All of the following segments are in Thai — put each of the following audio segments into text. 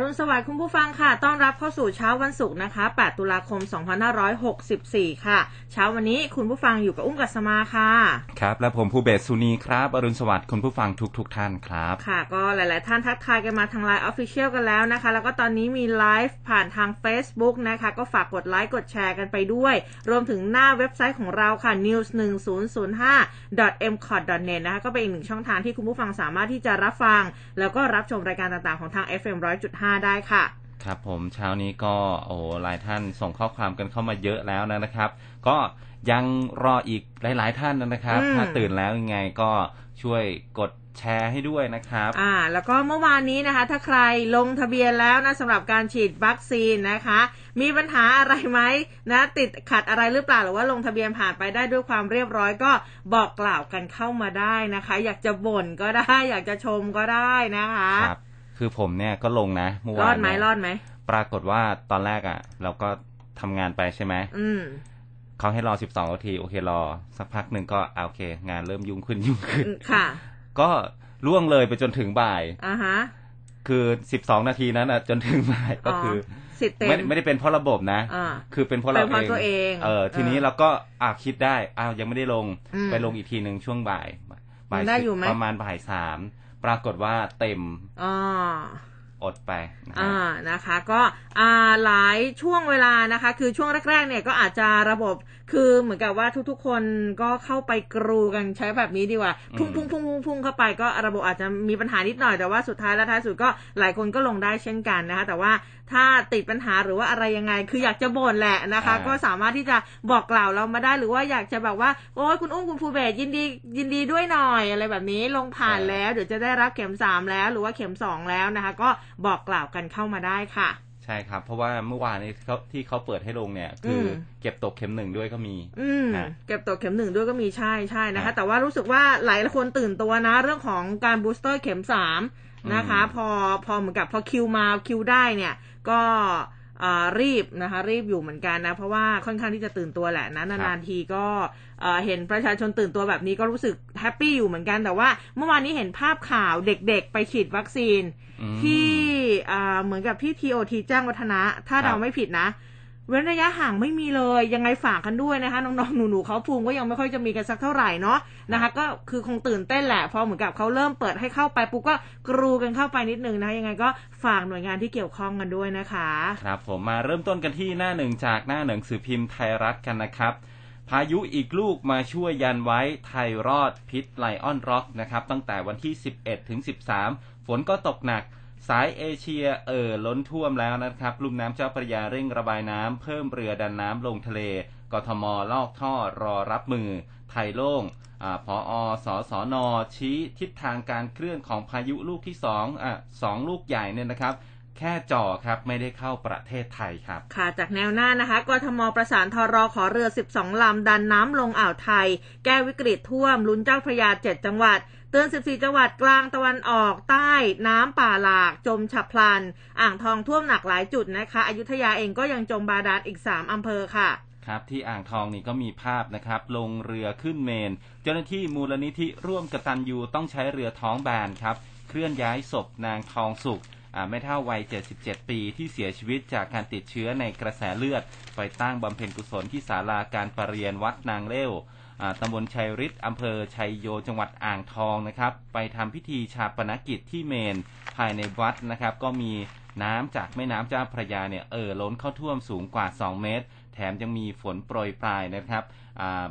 รุณสวัสดิ์คุณผู้ฟังค่ะ ต้อนรับเข้าสู่เช้าวันศุกร์นะคะ 8 ตุลาคม 2564 ค่ะ เช้าวันนี้คุณผู้ฟังอยู่กับอุ้มกัสมาค่ะ ครับ และผมภูเบศสุนีครับ อรุณสวัสดิ์คุณผู้ฟังทุกทุกท่านครับ ค่ะ ก็หลาย ๆ ท่านทักทายกันมาทาง LINE Official กันแล้วนะคะ แล้วก็ตอนนี้มีไลฟ์ผ่านทาง Facebook นะคะ ก็ฝากกดไลค์กดแชร์กันไปด้วย รวมถึงหน้าเว็บไซต์ของเราค่ะ news 1 0 0 5 m c o t net นะคะ ก็เป็นอีกหนึ่งช่องทางที่คุณผู้ฟังสามารถที่จะรับฟัง แล้วก็รับชมรายการต่าง ๆ ของทาง FM 100.5ได้ค่ะ ครับผมเช้านี้ก็โอ้หลายท่านส่งข้อความกันเข้ามาเยอะแล้วนะครับ ก็ยังรออีกหลาย ๆ ท่านนะครับอืมถ้าตื่นแล้วยังไงก็ช่วยกดแชร์ให้ด้วยนะครับ อ่า แล้วก็เมื่อวานนี้นะคะ ถ้าใครลงทะเบียนแล้วนะสำหรับการฉีดวัคซีนนะคะ มีปัญหาอะไรไหมนะ ติดขัดอะไรหรือเปล่าหรือว่าลงทะเบียนผ่านไปได้ด้วยความเรียบร้อยก็บอกกล่าวกันเข้ามาได้นะคะ อยากจะบ่นก็ได้ อยากจะชมก็ได้นะคะครับ คือผมเนี่ยก็ลงนะเมื่อรวาอนดไหมเนี่ยรอดไหมปรากฏว่าตอนแรกอะ เราก็ทำงานไปใช่ไหมอืมเขาให้รอ12นาที โอเครอ สักพักหนึ่งก็อ่าโอเค งานเริ่มยุ่งขึ้นยุ่งขึ้นอืมค่ะ ก็ล่วงเลยไปจนถึงบ่ายอ่าฮะคือ12นาทีนั้นอะ จนถึงบ่ายก็คือสิทธิ์เต็ไม่มไม่ได้เป็นเพราะระบบนะอ่าคือเป็นเพราะเป็เรานเพราะตัวเองเออ ทีนี้เออเราก็อ่าคิดได้อ้าวยังไม่ได้ลงอืมไปลงอีกทีหนึ่งช่วงบ่ายบ่ายยังได้อยู่ไหมประมาณบ่ายสาม ปรากฏว่าเต็มอ่าอดไปนะฮะอ่านะคะ ก็อ่าหลายช่วงเวลานะคะ คือช่วงแรกๆเนี่ยก็อาจจะระบบคือเหมือนกับว่าทุกๆ คนก็เข้าไปกรูกันใช้แบบนี้ดีกว่า พุ่งพุ่งพุ่งพุ่งพุ่งเข้าไปก็ระบบอาจจะมีปัญหานิดหน่อยแต่ว่าสุดท้ายแล้วท้ายสุดก็หลายคนก็ลงได้เช่นกันนะคะ แต่ว่าถ้าติดปัญหาหรือว่าอะไรยังไง คืออยากจะบ่นแหละนะคะอ่าก็สามารถที่จะบอกกล่าวเรามาได้หรือว่าอยากจะแบบว่าโอ้ยคุณอุ้มคุณภูเบศยินดียินดีด้วยหน่อยอะไรแบบนี้ลงผ่านแล้วเดี๋ยวจะได้รับเข็มสามแล้ว หรือว่าเข็มสองแล้วนะคะ ก็บอกกล่าวกันเข้ามาได้ค่ะใช่ครับ เพราะว่าเมื่อวานนี้เขาที่เขาเปิดให้ลงเนี่ย คืออืมเก็บตกเข็มหนึ่งด้วยก็มี อืมฮะเก็บตกเข็มหนึ่งด้วยก็มีใช่ใช่นะคะฮะแต่ว่ารู้สึกว่าหลายคนตื่นตัวนะ เรื่องของการ booster เข็มสามนะคะอืมพอพอเหมือนกับพอคิวมาคิวได้เนี่ย ก็อ่ารีบนะคะรีบอยู่เหมือนกันนะ เพราะว่าค่อนข้างที่จะตื่นตัวแหละนะนานๆทีก็เอ่อเห็นประชาชนตื่นตัวแบบนี้ก็รู้สึก happy อยู่เหมือนกันแต่ว่าเมื่อวานนี้เห็นภาพข่าวเด็กๆ ไปฉีดวัคซีนอืมที่อ่าเหมือนกับที่ทีโอทีแจ้งวัฒนะ ถ้าครับเราไม่ผิดนะ เว้นระยะห่างไม่มีเลยยังไงฝากกันด้วยนะคะน้องๆหนูๆเขาภูมิก็ยังไม่ค่อยจะมีกันสักเท่าไหร่เนาะนะคะก็คือคงตื่นเต้นแหละพอเหมือนกับเขาเริ่มเปิดให้เข้าไปปุ๊บก็กรูกันเข้าไปนิดนึงนะคะยังไงก็ฝากหน่วยงานที่เกี่ยวข้องกันด้วยนะคะครับผมมาเริ่มต้นกันที่หน้าหนึ่งจากหน้าหนังสือพิมพ์ไทยรัฐกันนะครับ พายุอีกลูกมาช่วยยันไว้ไทยรอดพิษไลออนร็อกนะครับตั้งแต่วันที่ 11ถึง13 ฝนก็ตกหนัก สายเอเชียเอ่อล้นท่วมแล้วนะครับลุ่มน้ำเจ้าพระยาเร่งระบายน้ำเพิ่มเรือดันน้ำลงทะเล กทมลอกท่อรอรับมือ ไทยโล่งอาพออสสนชี้ทิศทางการเคลื่อนของพายุลูกที่สองอะสองลูกใหญ่เนี่ยนะครับ แค่จ่อครับไม่ได้เข้าประเทศไทยครับ ค่ะจากแนวหน้านะคะกทมประสานทรอขอเรือ 12 ลำ ดันน้ำลงอ่าวไทย แก้วิกฤตท่วม ลุ้นเจ้าพระยา 7 จังหวัด เตือน 14 จังหวัดกลางตะวันออกใต้ น้ำป่าหลาก จมฉับพลัน อ่างทองท่วมหนักหลายจุดนะคะอยุธยาเองก็ยังจมบาดาลอีก 3อำเภอค่ะครับที่อ่างทองนี่ก็มีภาพนะครับ ลงเรือขึ้นเมน เจ้าหน้าที่มูลนิธิร่วมกตันยูต้องใช้เรือท้องแบนครับ เคลื่อนย้ายศพนางทองสุขอ่า แม่เท่าวัย 77 ปีที่เสียชีวิตจากการติดเชื้อในกระแสเลือด ไปตั้งบำเพ็ญกุศลที่ศาลาการประเรียนวัดนางเล่วตำบลชัยฤทธิ์อำเภอชัยโยจังหวัดอ่างทองนะครับ ไปทำพิธีชาปนกิจที่เมนภายในวัดนะครับ ก็มีน้ำจากแม่น้ำเจ้าพระยาเนี่ยเอ่อล้นเข้าท่วมสูงกว่า 2 เมตร แถมยังมีฝนโปรยปลายนะครับ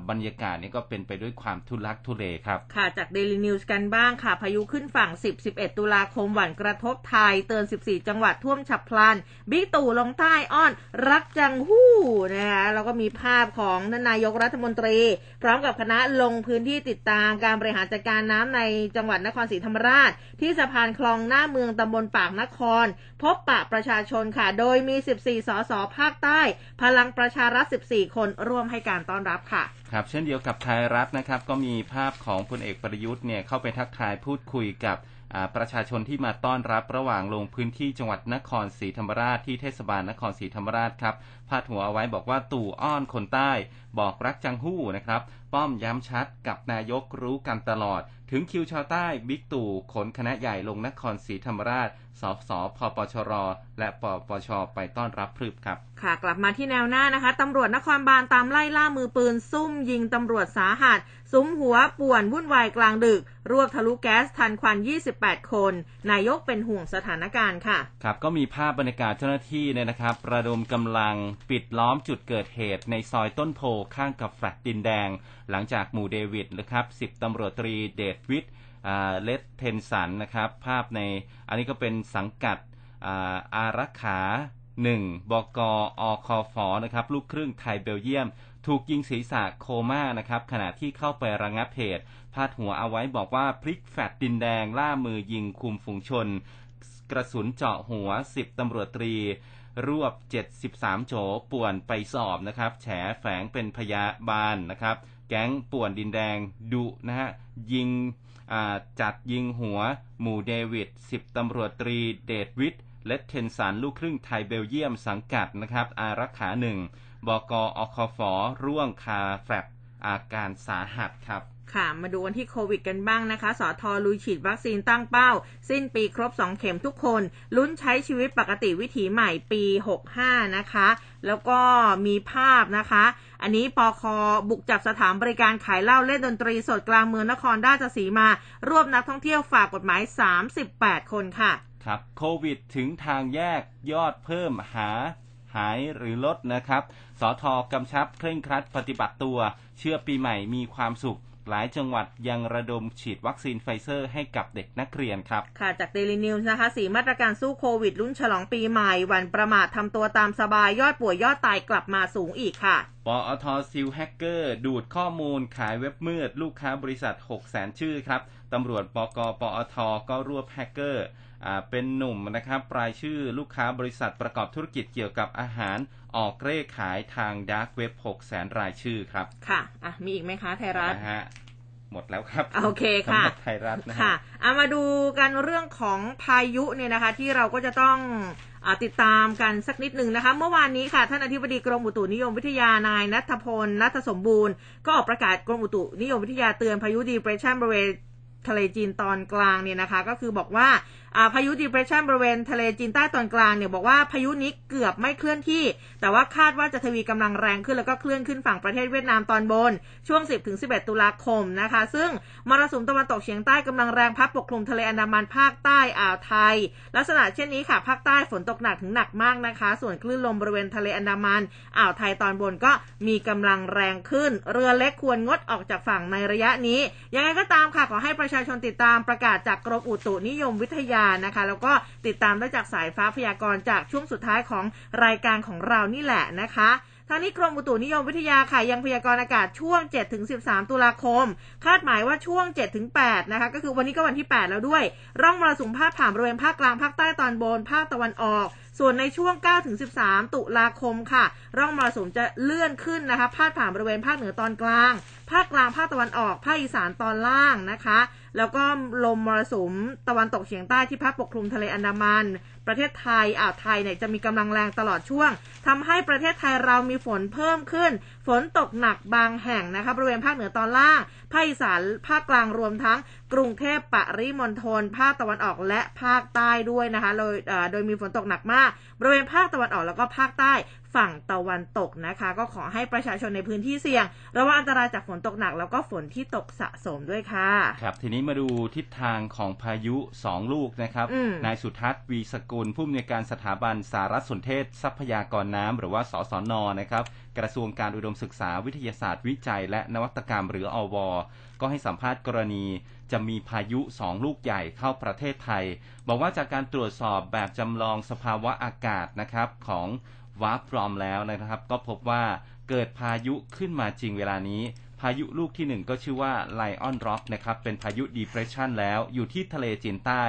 บรรยากาศนี่ก็เป็นไปด้วยความทุลักทุเลครับ ค่ะจาก Daily News กันบ้างค่ะ พายุขึ้นฝั่ง 10 11 ตุลาคมหวั่นกระทบไทย เตือน 14 จังหวัดท่วมฉับพลัน บิ๊กตู่ลงใต้อ้อน รักจังหู้นะคะแล้วก็มีภาพของท่านนายกรัฐมนตรี พร้อมกับคณะลงพื้นที่ติดตามการบริหารจัดการน้ำในจังหวัดนครศรีธรรมราช ที่สะพานคลองหน้าเมืองตำบลปากนคร พบปะประชาชนค่ะ โดยมี 14 สสภาคใต้ พลังประชารัฐ 14 คนร่วมให้การต้อนรับค่ะครับเช่นเดียวกับไทยรัฐนะครับ ก็มีภาพของพลเอกประยุทธ์เนี่ยเข้าไปทักทายพูดคุยกับ ประชาชนที่มาต้อนรับระหว่างลงพื้นที่จังหวัดนครศรีธรรมราชที่เทศบาลนครศรีธรรมราชครับพาดหัวเอาไว้บอกว่าตู่อ้อนคนใต้ บอกรักจังหู้นะครับ ป้อมย้ำชัดกับนายกรู้กันตลอด ถึงคิวชาวใต้บิ๊กตู่ขนคณะใหญ่ลงนครศรีธรรมราชสสพปชร และปปชไปต้อนรับพรึบครับ ค่ะกลับมาที่แนวหน้านะคะตำรวจนครบาลตามไล่ล่ามือปืนซุ่มยิงตำรวจสาหัสซุ้มหัวป่วนวุ่นวายกลางดึก รวบทะลุแก๊สทันควัน 28 คน นายกเป็นห่วงสถานการณ์ค่ะ ครับก็มีภาพบรรยากาศเจ้าหน้าที่เนี่ยนะครับ ประดมกำลังปิดล้อมจุดเกิดเหตุในซอยต้นโพข้างกับแฟลตดินแดง หลังจากหมู่เดวิดนะครับสิบตำรวจตรีเดชวิทย์เลดเทนสันนะครับ ภาพในอันนี้ก็เป็นสังกัดอารักขาหนึ่งบกอคฟนะครับ ลูกครึ่งไทยเบลเยียม ถูกยิงศีรษะโคม่านะครับขณะที่เข้าไประงับเหตุพาดหัวเอาไว้บอกว่าพลิกแฟลตดินแดงล่ามือยิงคุมฝูงชน กระสุนเจาะหัว 10ตำรวจตรี รวบ 73โจป่วนไปสอบนะครับ แฉแฝงเป็นพยาบาลนะครับ แก๊งป่วนดินแดงดุนะฮะยิงจัดยิงหัว หมู่เดวิด 10ตำรวจตรีเดชวิทย์และเทนสันลูกครึ่งไทยเบลเยียมสังกัดนะครับ อารักขาหนึ่ง บกอคฟร่วงคาแฟลตอาการสาหัสครับค่ะมาดูวันที่โควิดกันบ้างนะคะ สอทอลุยฉีดวัคซีนตั้งเป้า สิ้นปีครบ 2 เข็มทุกคน ลุ้นใช้ชีวิตปกติวิถีใหม่ปี 65 นะคะ แล้วก็มีภาพนะคะ อันนี้ปอคอบุกจับสถานบริการขายเหล้าเล่นดนตรีสดกลางเมืองนครราชสีมา รวบนักท่องเที่ยวฝ่ากฎหมาย 38 คนค่ะ ครับโควิดถึงทางแยกยอดเพิ่มหาหายหรือลดนะครับ สอทอกำชับเคร่งครัดปฏิบัติตัว เชื่อปีใหม่มีความสุข หลายจังหวัดยังระดมฉีดวัคซีนไฟเซอร์ให้กับเด็กนักเรียนครับ ค่ะจากเดลินิวส์นะคะสี่มาตรการสู้โควิดลุ้นฉลองปีใหม่ หวั่นประมาททำตัวตามสบายยอดป่วยยอดตายกลับมาสูงอีกค่ะปอทซิวแฮกเกอร์ ดูดข้อมูลขายเว็บมืด ลูกค้าบริษัท 6 0 0 0 0ชื่อครับตำรวจปกปอทก็รวบแฮกเกอร์อ่าเป็นหนุ่มนะครับปลายชื่อลูกค้าบริษัทประกอบธุรกิจเกี่ยวกับอาหาร ออกเร่ขายทาง dark web 6 0 0 0 0รายชื่อครับ ค่ะ อะ มีอีกไหมคะ ไทยรัฐนะฮะหมดแล้วครับโอเคค่ะสำหรับไทยรัฐนะฮะค่ะเอามาดูกันเรื่องของพายุเนี่ยนะคะ ที่เราก็จะต้องอาติดตามกันสักนิดหนึ่งนะคะ เมื่อวานนี้ค่ะ ท่านอธิบดีกรมอุตุนิยมวิทยานายณัฐพลณัฏฐสมบูรณ์ ก็ออกประกาศกรมอุตุนิยมวิทยาเตือนพายุดีเ r รสชันบริเวณ ทะเลจีนตอนกลางเนี่ยนะคะ ก็คือบอกว่าพายุ depression บริเวณทะเลจีนใต้ตอนกลางเนี่ยบอกว่าพายุนี้เกือบไม่เคลื่อนที่ แต่ว่าคาดว่าจะทวีกำลังแรงขึ้นแล้วก็เคลื่อนขึ้นฝั่งประเทศเวียดนามตอนบน ช่วง 10-11 ตุลาคมนะคะ ซึ่งมรสุมตะวันตกเฉียงใต้กำลังแรงพัดปกคลุมทะเลอันดามันภาคใต้อ่าวไทย ลักษณะเช่นนี้ค่ะภาคใต้ฝนตกหนักถึงหนักมากนะคะ ส่วนคลื่นลมบริเวณทะเลอันดามันอ่าวไทยตอนบนก็มีกำลังแรงขึ้น เรือเล็กควรงดออกจากฝั่งในระยะนี้ยังไงก็ตามค่ะขอให้ประชาชาชนติดตามประกาศจากกรมอุตุนิยมวิทยานะคะ แล้วก็ติดตามได้จากสายฟ้าพยากรณ์จากช่วงสุดท้ายของรายการของเรานี่แหละนะคะทางนี้กรมอุตุนิยมวิทยาค่ะยังพยากรณ์อากาศช่วง 7-13 ตุลาคม คาดหมายว่าช่วง 7-8 นะคะ ก็คือวันนี้ก็วันที่ 8 แล้วด้วย ร่องมรสุมพาดผ่านบริเวณภาคกลางภาคใต้ตอนบน ภาคตะวันออก ส่วนในช่วง 9-13 ตุลาคมค่ะ ร่องมรสุมจะเลื่อนขึ้นนะคะพาดผ่านบริเวณภาคเหนือตอนกลาง ภาคกลางภาคตะวันออก ภาคอีสานตอนล่างนะคะ แล้วก็ลมมรสุมตะวันตกเฉียงใต้ที่พัดปกคลุมทะเลอันดามัน ประเทศไทยอ่าวไทยเนี่ยจะมีกำลังแรงตลอดช่วงทำให้ประเทศไทยเรามีฝนเพิ่มขึ้น ฝนตกหนักบางแห่งนะคะบริเวณภาคเหนือตอนล่างภาคอีสานภาคกลางรวมทั้ง กรุงเทพปริมณฑลภาคตะวันออกและภาคใต้ด้วยนะคะโดยเอ่อโดยมีฝนตกหนักมาก บริเวณภาคตะวันออกแล้วก็ภาคใต้ฝั่งตะวันตกนะคะ ก็ขอให้ประชาชนในพื้นที่เสี่ยง ระวังอันตรายจากฝนตกหนัก แล้วก็ฝนที่ตกสะสมด้วยค่ะ ครับ ทีนี้มาดูทิศทางของพายุ2ลูกนะครับอืมนายสุทัศน์วีสกุลผู้อำนวยการสถาบันสารสนเทศ ทรัพยากรน้ำหรือว่าสสนนะครับ กระทรวงการอุดมศึกษาวิทยาศาสตร์วิจัย และนวัตกรรมหรืออวก็ให้สัมภาษณ์กรณี จะมีพายุ2ลูกใหญ่เข้าประเทศไทย บอกว่าจากการตรวจสอบแบบจำลองสภาวะอากาศนะครับของ WRF-ROMS แล้วนะครับ ก็พบว่าเกิดพายุขึ้นมาจริงเวลานี้ พายุลูกที่หนึ่งก็ชื่อว่าไลออนร็อกนะครับเป็นพายุดีเปรสชันแล้วอยู่ที่ทะเลจีนใต้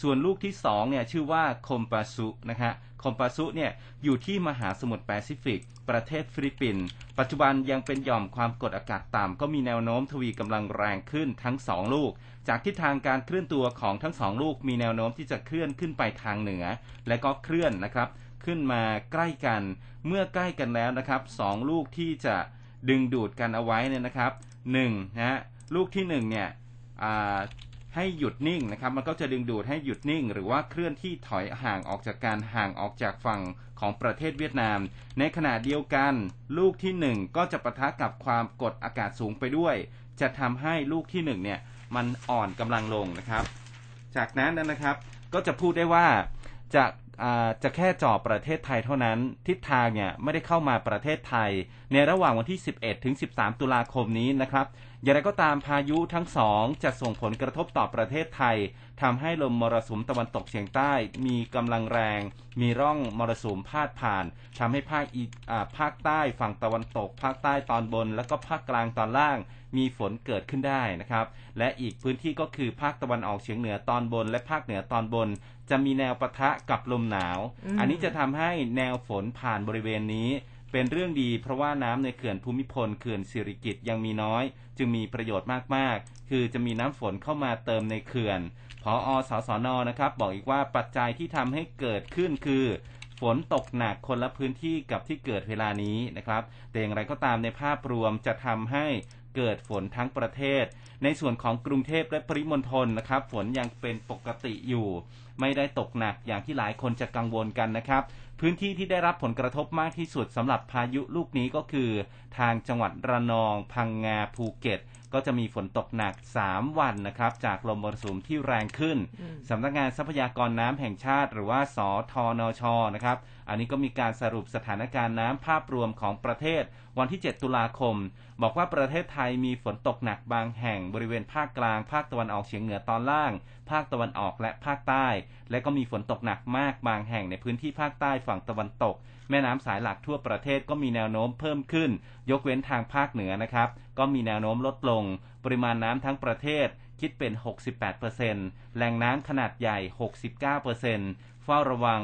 ส่วนลูกที่สองเนี่ยชื่อว่าคอมปาซุนะฮะคอมปาซุเนี่ยอยู่ที่มหาสมุทรแปซิฟิก ประเทศฟิลิปปินส์ปัจจุบันยังเป็นหย่อมความกดอากาศต่ำก็มีแนวโน้มทวีกำลังแรงขึ้นทั้งสองลูก จากทิศทางการเคลื่อนตัวของทั้งสองลูกมีแนวโน้มที่จะเคลื่อนขึ้นไปทางเหนือ และก็เคลื่อนนะครับ ขึ้นมาใกล้กัน เมื่อใกล้กันแล้วนะครับสองลูกที่จะดึงดูดกันเอาไว้เนี่ยนะครับหนึ่งนะฮะลูกที่หนึ่งเนี่ยให้หยุดนิ่งนะครับ มันก็จะดึงดูดให้หยุดนิ่ง หรือว่าเคลื่อนที่ถอยห่างออกจากการห่างออกจากฝั่ง ของประเทศเวียดนาม ในขณะเดียวกัน ลูกที่หนึ่งก็จะปะทะกับความกดอากาศสูงไปด้วย จะทำให้ลูกที่หนึ่งเนี่ยมันอ่อนกำลังลงนะครับ จากนั้นนะครับก็จะพูดได้ว่าจะจะแค่จ่อประเทศไทยเท่านั้น ทิศทางเนี่ยไม่ได้เข้ามาประเทศไทย ในระหว่างวันที่ 11 ถึง 13 ตุลาคมนี้นะครับ อย่างไรก็ตามพายุทั้งสองจะส่งผลกระทบต่อประเทศไทยทำให้ลมมรสุมตะวันตกเฉียงใต้ มีกำลังแรง มีร่องมรสุมพาดผ่านทำให้ภาคอีภาคใต้ฝั่งตะวันตก ภาคใต้ตอนบน แล้วก็ภาคกลางตอนล่าง มีฝนเกิดขึ้นได้นะครับ และอีกพื้นที่ก็คือภาคตะวันออกเฉียงเหนือตอนบน และภาคเหนือตอนบน จะมีแนวปะทะกับลมหนาว อันนี้จะทำให้แนวฝนผ่านบริเวณนี้ เป็นเรื่องดีเพราะว่าน้ำในเขื่อนภูมิพลเขื่อนสิริกิตยังมีน้อย จึงมีประโยชน์มากๆ คือจะมีน้ำฝนเข้ามาเติมในเขื่อนพออสสนนะครับ บอกอีกว่าปัจจัยที่ทำให้เกิดขึ้นคือ ฝนตกหนักคนละพื้นที่กับที่เกิดเวลานี้นะครับแต่อย่างไรก็ตามในภาพรวมจะทำให้ เกิดฝนทั้งประเทศ ในส่วนของกรุงเทพและปริมณฑลนะครับ ฝนยังเป็นปกติอยู่ ไม่ได้ตกหนักอย่างที่หลายคนจะกังวลกันนะครับ พื้นที่ที่ได้รับผลกระทบมากที่สุดสำหรับพายุลูกนี้ก็คือ ทางจังหวัดระนอง พังงาภูเก็ตก็จะมีฝนตกหนัก 3 วันนะครับ จากลมมรสุมที่แรงขึ้นสำนักงานทรัพยากรน้ำแห่งชาติ หรือว่าสทนชนะครับ อันนี้ก็มีการสรุปสถานการณ์น้ำภาพรวมของประเทศ วันที่ 7 ตุลาคม บอกว่าประเทศไทยมีฝนตกหนักบางแห่งบริเวณภาคกลาง ภาคตะวันออกเฉียงเหนือตอนล่าง ภาคตะวันออกและภาคใต้ และก็มีฝนตกหนักมากบางแห่งในพื้นที่ภาคใต้ฝั่งตะวันตก แม่น้ำสายหลักทั่วประเทศก็มีแนวโน้มเพิ่มขึ้น ยกเว้นทางภาคเหนือนะครับ ก็มีแนวโน้มลดลง ปริมาณน้ำทั้งประเทศคิดเป็น 68%แหล่งน้ำขนาดใหญ่ 69%เฝ้าระวัง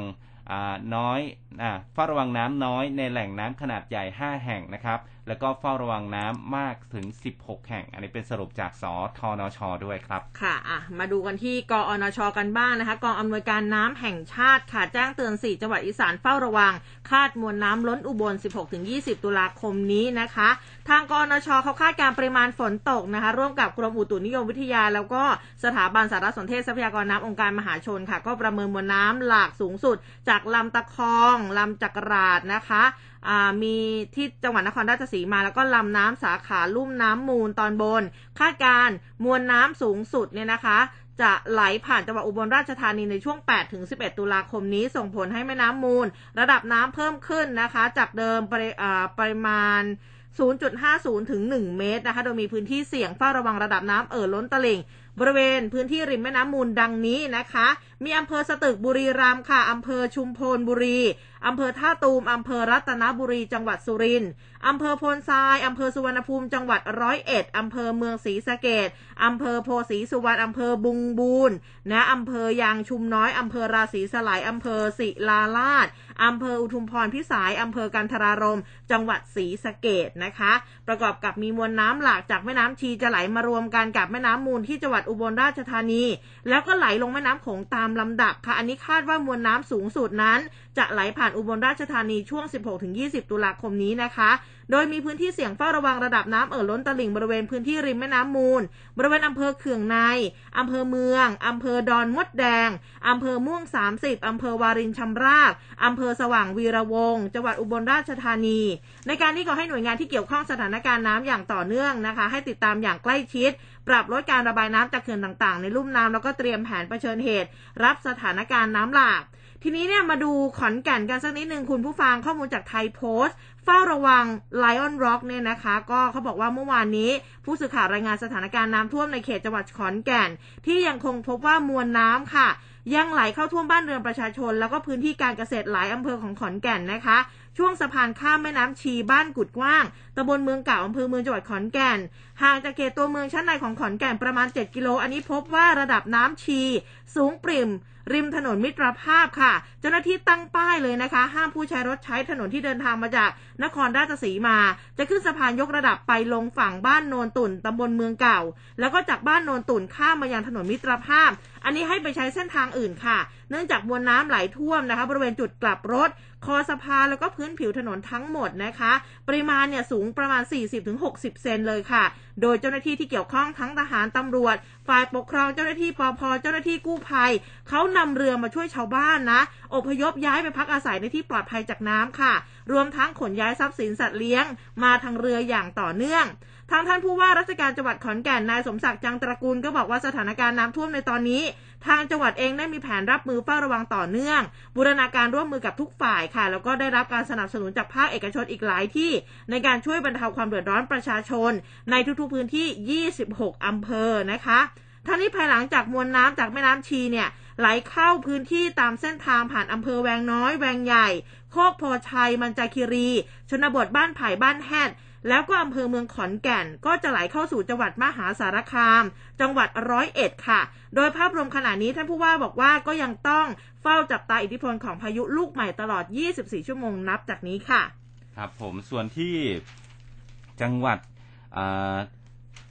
น้อยเฝ้าระวังน้ำน้อยในแหล่งน้ำขนาดใหญ่ 5 แห่งนะครับ แล้วก็เฝ้าระวังน้ำมากถึง 16 แห่ง อันนี้เป็นสรุปจากสทนช ด้วยครับ ค่ะะมาดูกันที่กอนช กันบ้างนะคะ กองอำนวยการน้ำแห่งชาติค่ะแจ้งเตือน 4 จังหวัดอีสานเฝ้าระวัง คาดมวลน้ำล้นอุบล 16-20 ตุลาคมนี้นะคะ ทางกอนช เขาคาดการปริมาณฝนตกนะคะ ร่วมกับกรมอุตุนิยมวิทยา แล้วก็สถาบันสารสนเทศทรัพยากรน้ำองค์การมหาชนค่ะ ก็ประเมินมวลน้ำหลากสูงสุด จากลำตะคองลำจักราดนะคะ มีที่จังหวัดนครราชสีมาแล้วก็ลำน้ำสาขาลุ่มน้ำมูลตอนบน คาดการมวลน้ำสูงสุดเนี่ยนะคะ จะไหลผ่านจังหวัดอุบลราชธานีในช่วง8ถึง11 ตุลาคมนี้ส่งผลให้แม่น้ำมูล ระดับน้ำเพิ่มขึ้นนะคะ จากเดิมปริปริมาณ0.50 ถึง 1 เมตรนะคะ โดยมีพื้นที่เสี่ยงเฝ้าระวังระดับน้ำเอ่อล้นตลิ่ง บริเวณพื้นที่ริมแม่น้ำมูลดังนี้นะคะมีอำเภอสตึกบุรีรัมย์ค่ะอำเภอชุมพลบุรีอำเภอท่าตูมอำเภอรัตนบุรีจังหวัดสุรินทร์อำเภอพลทรายอำเภอสุวรรณภูมิจังหวัดร้อยเอ็ดอำเภอเมืองศรีสะเกดอำเภอโพสีสุวรรณอำเภอบุงบูนนะอำเภอยางชุมน้อยอำเภอราศีสลายอำเภอศิลาลาดอำเภออุทุมพรพิสัยอำเภอกันทรารม จังหวัดศรีสะเกดนะคะ ประกอบกับมีมวลน้ำหลากจากแม่น้ำชีจะไหลมารวมกันกับแม่น้ำมูลที่จังหวัดอุบลราชธานี แล้วก็ไหลลงแม่น้ำโขงตามลำดับค่ะ อันนี้คาดว่ามวลน้ำสูงสุดนั้น จะไหลผ่านอุบลราชธานีช่วง 16-20 ตุลาคมนี้นะคะ โดยมีพื้นที่เสี่ยงเฝ้าระวังระดับน้ำเอ่อล้นตลิ่งบริเวณพื้นที่ริมแม่น้ำมูล บริเวณอำเภอเขื่องในอำเภอเมืองอำเภอดอนมดแดงอำเภอม่วง 30อำเภอวารินชำราบอำเภอสว่างวีระวงจังหวัดอุบลราชธานี ในการนี้ก็ให้หน่วยงานที่เกี่ยวข้องสถานการณ์น้ำอย่างต่อเนื่องนะคะ ให้ติดตามอย่างใกล้ชิด ปรับลดการระบายน้ำจากเขื่อนต่างๆ ในลุ่มน้ำแล้วก็เตรียมแผนเผชิญเหตุ รับสถานการณ์น้ำหลาก ทีนี้เนี่ยมาดูขอนแก่นกันสักนิดหนึ่งคุณผู้ฟังข้อมูลจากไทยโพสต์ เฝ้าระวัง Lion Rock เนี่ยนะคะ ก็เขาบอกว่าเมื่อวานนี้ ผู้สื่อข่าวรายงานสถานการณ์น้ำท่วมในเขตจังหวัดขอนแก่น ที่ยังคงพบว่ามวลน้ำค่ะ ยังไหลเข้าท่วมบ้านเรือนประชาชน แล้วก็พื้นที่การเกษตรหลายอำเภอของขอนแก่นนะคะ ช่วงสะพานข้ามแม่น้ำชีบ้านกุดกว้างตำบลเมืองเก่าอำเภอเมืองจังหวัดขอนแก่น ห่างจากเขตตัวเมืองชั้นในของขอนแก่นประมาณ 7 กิโล อันนี้พบว่าระดับน้ำชี สูงปริ่ม ริมถนนมิตรภาพค่ะ เจ้าหน้าที่ตั้งป้ายเลยนะคะ ห้ามผู้ใช้รถใช้ถนนที่เดินทางมาจากนครราชสีมา จะขึ้นสะพานยกระดับไปลงฝั่งบ้านโนนตุ่นตำบลเมืองเก่า แล้วก็จากบ้านโนนตุ่นข้ามมายังถนนมิตรภาพ อันนี้ให้ไปใช้เส้นทางอื่นค่ะ เนื่องจากมวลน้ำไหลท่วมนะคะ บริเวณจุดกลับรถคอสะพานแล้วก็พื้นผิวถนนทั้งหมดนะคะ ปริมาณเนี่ยสูงประมาณ 40-60 เซนเลยค่ะ โดยเจ้าหน้าที่ที่เกี่ยวข้องทั้งทหารตำรวจ ฝ่ายปกครองเจ้าหน้าที่ปอพเจ้าหน้าที่กู้ภัยเขานำเรือมาช่วยชาวบ้านนะ อพยพย้ายไปพักอาศัยในที่ปลอดภัยจากน้ำค่ะ รวมทั้งขนย้ายทรัพย์สินสัตว์เลี้ยง มาทางเรืออย่างต่อเนื่องทางท่านผู้ว่าราชการจังหวัดขอนแก่นนายสมศักดิ์จังตระกูลก็บอกว่าสถานการณ์น้ำท่วมในตอนนี้ ทางจังหวัดเองได้มีแผนรับมือเฝ้าระวังต่อเนื่อง บูรณาการร่วมมือกับทุกฝ่ายค่ะ แล้วก็ได้รับการสนับสนุนจากภาคเอกชนอีกหลายที่ ในการช่วยบรรเทาความเดือดร้อนประชาชน ในทุกๆพื้นที่ 26 อำเภอนะคะทั้งนี้ภายหลังจากมวลน้ำจากแม่น้ำชีเนี่ยไหลเข้าพื้นที่ตามเส้นทางผ่านอำเภอแวงน้อย แวงใหญ่ โคกโพชัย มันจาคิรี ชนบทบ้านไผ่บ้านแฮด แล้วก็อำเภอเมืองขอนแก่น ก็จะไหลเข้าสู่จังหวัดมหาสารคาม จังหวัดร้อยเอ็ดค่ะ โดยภาพรวมขณะนี้ท่านผู้ว่าบอกว่าก็ยังต้องเฝ้าจับตาอิทธิพลของพายุลูกใหม่ตลอด 24 ชั่วโมงนับจากนี้ค่ะ ครับผมส่วนที่จังหวัด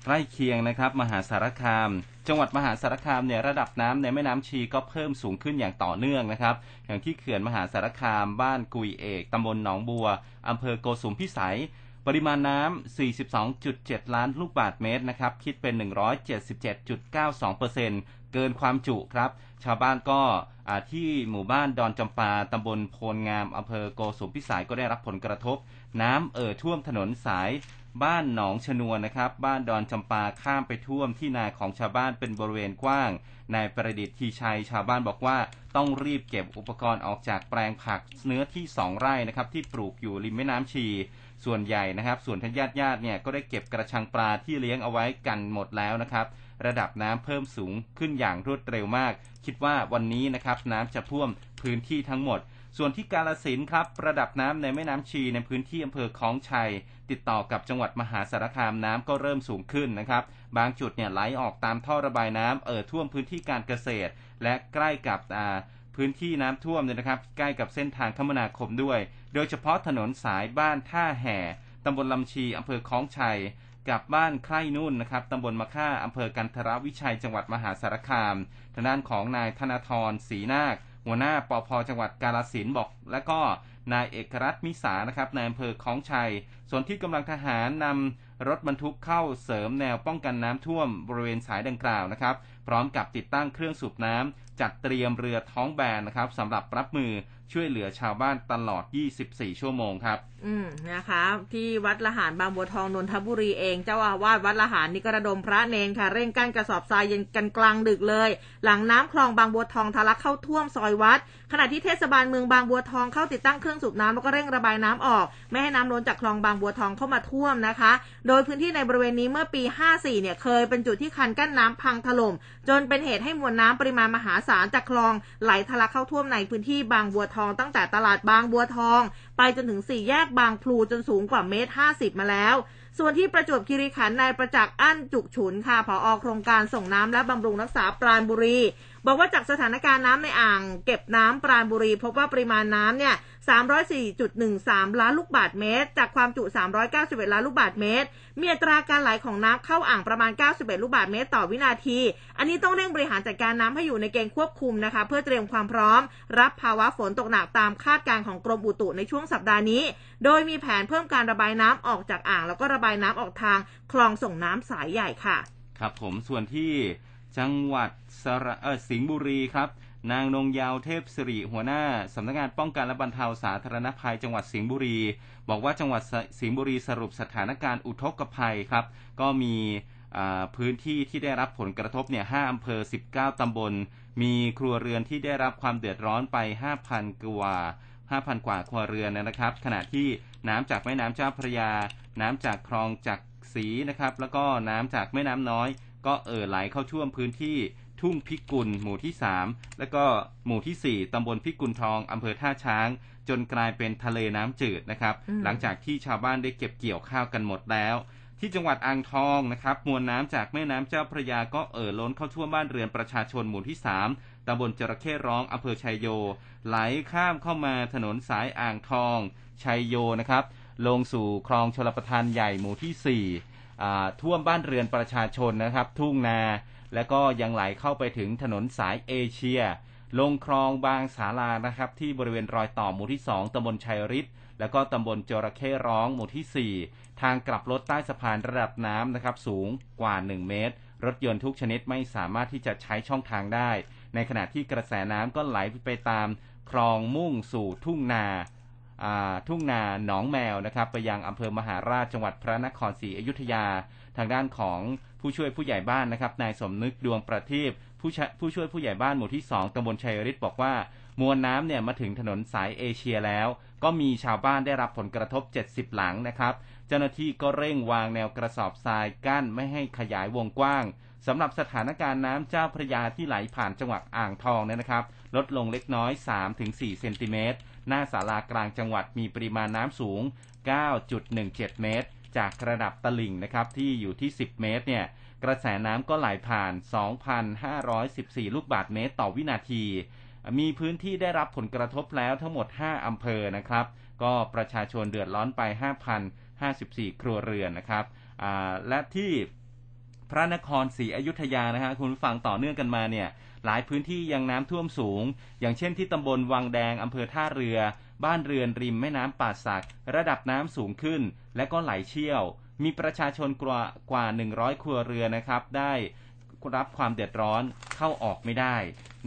ใกล้เคียงนะครับ มหาสารคาม จังหวัดมหาสารคามเนี่ยระดับน้ำในแม่น้ำชีก็เพิ่มสูงขึ้นอย่างต่อเนื่องนะครับ อย่างที่เขื่อนมหาสารคาม บ้านกุยเอกตำบลหนองบัวอำเภอโกสุมพิสัย ปริมาณน้ำ 42.7 ล้านลูกบาศก์เมตรนะครับ คิดเป็น 177.92%เกินความจุครับ ชาวบ้านก็ที่หมู่บ้านดอนจำปาตำบลโพลงามอำเภอโกสุมพิสัยก็ได้รับผลกระทบ น้ำเอ่อท่วมถนนสายบ้านหนองชนวนนะครับ บ้านดอนจำปาข้ามไปท่วมที่นาของชาวบ้านเป็นบริเวณกว้าง นายประดิษฐ์ทีชัยชาวบ้านบอกว่าต้องรีบเก็บอุปกรณ์ออกจากแปลงผักเนื้อที่สองไร่นะครับที่ปลูกอยู่ริมแม่น้ำชี ส่วนใหญ่นะครับ ส่วนทญาติญาติเนี่ยก็ได้เก็บกระชังปลาที่เลี้ยงเอาไว้กันหมดแล้วนะครับ ระดับน้ำเพิ่มสูงขึ้นอย่างรวดเร็วมาก คิดว่าวันนี้นะครับน้ำจะท่วมพื้นที่ทั้งหมด ส่วนที่กาลสินครับระดับน้ำในแม่น้ำชีในพื้นที่อำเภอคลองชัย ติดต่อกับจังหวัดมหาสารคามน้ำก็เริ่มสูงขึ้นนะครับ บางจุดเนี่ยไหลออกตามท่อระบายน้ำเอ่อท่วมพื้นที่การเกษตร และใกล้กับพื้นที่น้ำท่วมเนี่ยนะครับ ใกล้กับเส้นทางคมนาคมด้วย โดยเฉพาะถนนสายบ้านท่าแห่ตำบลลำชีอำเภอคลองชัยกับบ้านใคร่นุ่นนะครับตำบลมะค่าอำเภอกันทรวิชัยจังหวัดมหาสารคามทางด้านของนายธนาธรศรีนาค หัวหน้าปอพจังหวัดกาลสินบอก และก็นายเอกรัตมิสานะครับในอำเภอคลองชัย ส่วนที่กำลังทหารนำรถบรรทุกเข้าเสริมแนวป้องกันน้ำท่วมบริเวณสายดังกล่าวนะครับ พร้อมกับติดตั้งเครื่องสูบน้ำจัดเตรียมเรือท้องแบนนะครับสำหรับรับมือ ช่วยเหลือชาวบ้านตลอด 24 ชั่วโมงครับ อืมนะคะ ที่วัดละหารบางบัวทองนนทบุรีเองเจ้าอาวาสวัดละหารนี่ก็ระดมพระเนนค่ะ เร่งกั้นกระสอบทรายเย็นกันกลางดึกเลย หลังน้ำคลองบางบัวทองทะลักเข้าท่วมซอยวัด ขณะที่เทศบาลเมืองบางบัวทองเข้าติดตั้งเครื่องสูบน้ำแล้วก็เร่งระบายน้ำออก ไม่ให้น้ำล้นจากคลองบางบัวทองเข้ามาท่วมนะคะ โดยพื้นที่ในบริเวณนี้เมื่อปี 54 เนี่ยเคยเป็นจุดที่คันกั้นน้ำพังถล่มจนเป็นเหตุให้มวลน้ำปริมาณมหาศาลจากคลองไหลทะลักเข้าท่วมในพื้นที่บางบัวทองตั้งแต่ตลาดบางบัวทอง ไปจนถึงสี่แยกบางพลูจนสูงกว่าเมตรห้าสิบมาแล้ว ส่วนที่ประจวบคีรีขันธ์นายประจักษ์อั้นจุกฉุนค่ะผออโครงการส่งน้ำและบำรุงรักษาปราณบุรี บอกว่าจากสถานการณ์น้ำในอ่าง เก็บน้ำปราณบุรี พบว่าปริมาณน้ำเนี่ย 304.13 ล้านลูกบาทเมตร จากความจุ 391 ล้านลูกบาทเมตร มีอัตราการไหลของน้ำเข้าอ่างประมาณ 91 ลูกบาทเมตรต่อวินาที อันนี้ต้องเร่งบริหารจัดการน้ำให้อยู่ในเกณฑ์ควบคุมนะคะ เพื่อเตรียมความพร้อม รับภาวะฝนตกหนักตามคาดการณ์ของกรมอุตุในช่วงสัปดาห์นี้ โดยมีแผนเพิ่มการระบายน้ำออกจากอ่าง แล้วก็ระบายน้ำออกทาง คลองส่งน้ำสายใหญ่ค่ะ ครับผมส่วนที่ จังหวัดสระสิงห์บุรีครับนางนงยาวเทพสิริหัวหน้าสำนักงานป้องกันและบรรเทาสาธารณภัยจังหวัดสิงห์บุรี บอกว่าจังหวัดสิงห์บุรีสรุปสถานการณ์อุทกภัยครับ ก็มีพื้นที่ที่ได้รับผลกระทบเนี่ย5อำเภอ 19 ตำบล มีครัวเรือนที่ได้รับความเดือดร้อนไป 5,000 กว่า 5,000 กว่าครัวเรือนนะครับ ขณะที่น้ำจากแม่น้ำเจ้าพระยา น้ำจากคลองจากสีนะครับ แล้วก็น้ำจากแม่น้ำน้อย ก็เอ่อไหลเข้าท่วมพื้นที่ทุ่งพิกุลหมู่ที่ 3 และก็หมู่ที่ 4ตำบลพิกุลทองอำเภอท่าช้าง จนกลายเป็นทะเลน้ำจืดนะครับ หลังจากที่ชาวบ้านได้เก็บเกี่ยวข้าวกันหมดแล้ว ที่จังหวัดอ่างทองนะครับมวลน้ำจากแม่น้ำเจ้าพระยาก็เอ่อล้นเข้าท่วมบ้านเรือนประชาชนหมู่ที่ 3ตำบลจระเข้ร้องอำเภอชัยโย ไหลข้ามเข้ามาถนนสายอ่างทองชัยโยนะครับ ลงสู่คลองชลประทานใหญ่หมู่ที่4อ่า ท่วมบ้านเรือนประชาชนนะครับ ทุ่งนา และก็ยังไหลเข้าไปถึงถนนสายเอเชีย ลงคลองบางสารานะครับ ที่บริเวณรอยต่อหมู่ที่ 2ตำบลชัยฤทธิ์แล้วก็ตำบลจระเข้ร้องหมู่ที่ 4 ทางกลับรถใต้สะพานระดับน้ำนะครับ สูงกว่า 1 เมตร รถยนต์ทุกชนิดไม่สามารถที่จะใช้ช่องทางได้ ในขณะที่กระแสน้ำก็ไหลไปตามคลองมุ่งสู่ทุ่งนา ทุ่งนาหนองแมวนะครับ ไปยังอำเภอมหาราชจังหวัดพระนครศรีอยุธยา ทางด้านของผู้ช่วยผู้ใหญ่บ้านนะครับนายสมนึกดวงประทีปผู้ชผู้ช่วยผู้ใหญ่บ้านหมู่ที่ 2ตำบลชัยฤทธิ์บอกว่ามวลน้ำเนี่ยมาถึงถนนสายเอเชียแล้ว ก็มีชาวบ้านได้รับผลกระทบ 70 หลังนะครับ เจ้าหน้าที่ก็เร่งวางแนวกระสอบทรายกั้นไม่ให้ขยายวงกว้างสำหรับสถานการณ์น้ำเจ้าพระยาที่ไหลผ่านจังหวัดอ่างทองเนี่ยนะครับ ลดลงเล็กน้อย 3-4 เซนติเมตร หน้าศาลากลางจังหวัดมีปริมาณน้ำสูง 9.17 เมตร จากระดับตลิ่งนะครับที่อยู่ที่ 10 เมตรเนี่ยกระแสน้ำก็ไหลผ่าน 2,514 ลูกบาศก์เมตรต่อวินาที มีพื้นที่ได้รับผลกระทบแล้วทั้งหมด 5 อำเภอนะครับ ก็ประชาชนเดือดร้อนไป 5,054 ครัวเรือนนะครับ และที่พระนครศรีอยุธยานะฮะคุณฟังต่อเนื่องกันมาเนี่ย หลายพื้นที่ยังน้ำท่วมสูง อย่างเช่นที่ตำบลวังแดงอำเภอท่าเรือ บ้านเรือนริมแม่น้ำป่าสัก ระดับน้ำสูงขึ้น และก็ไหลเชี่ยว มีประชาชนกว่ากว่า 100 ครัวเรือนนะครับ ได้รับความเดือดร้อนเข้าออกไม่ได้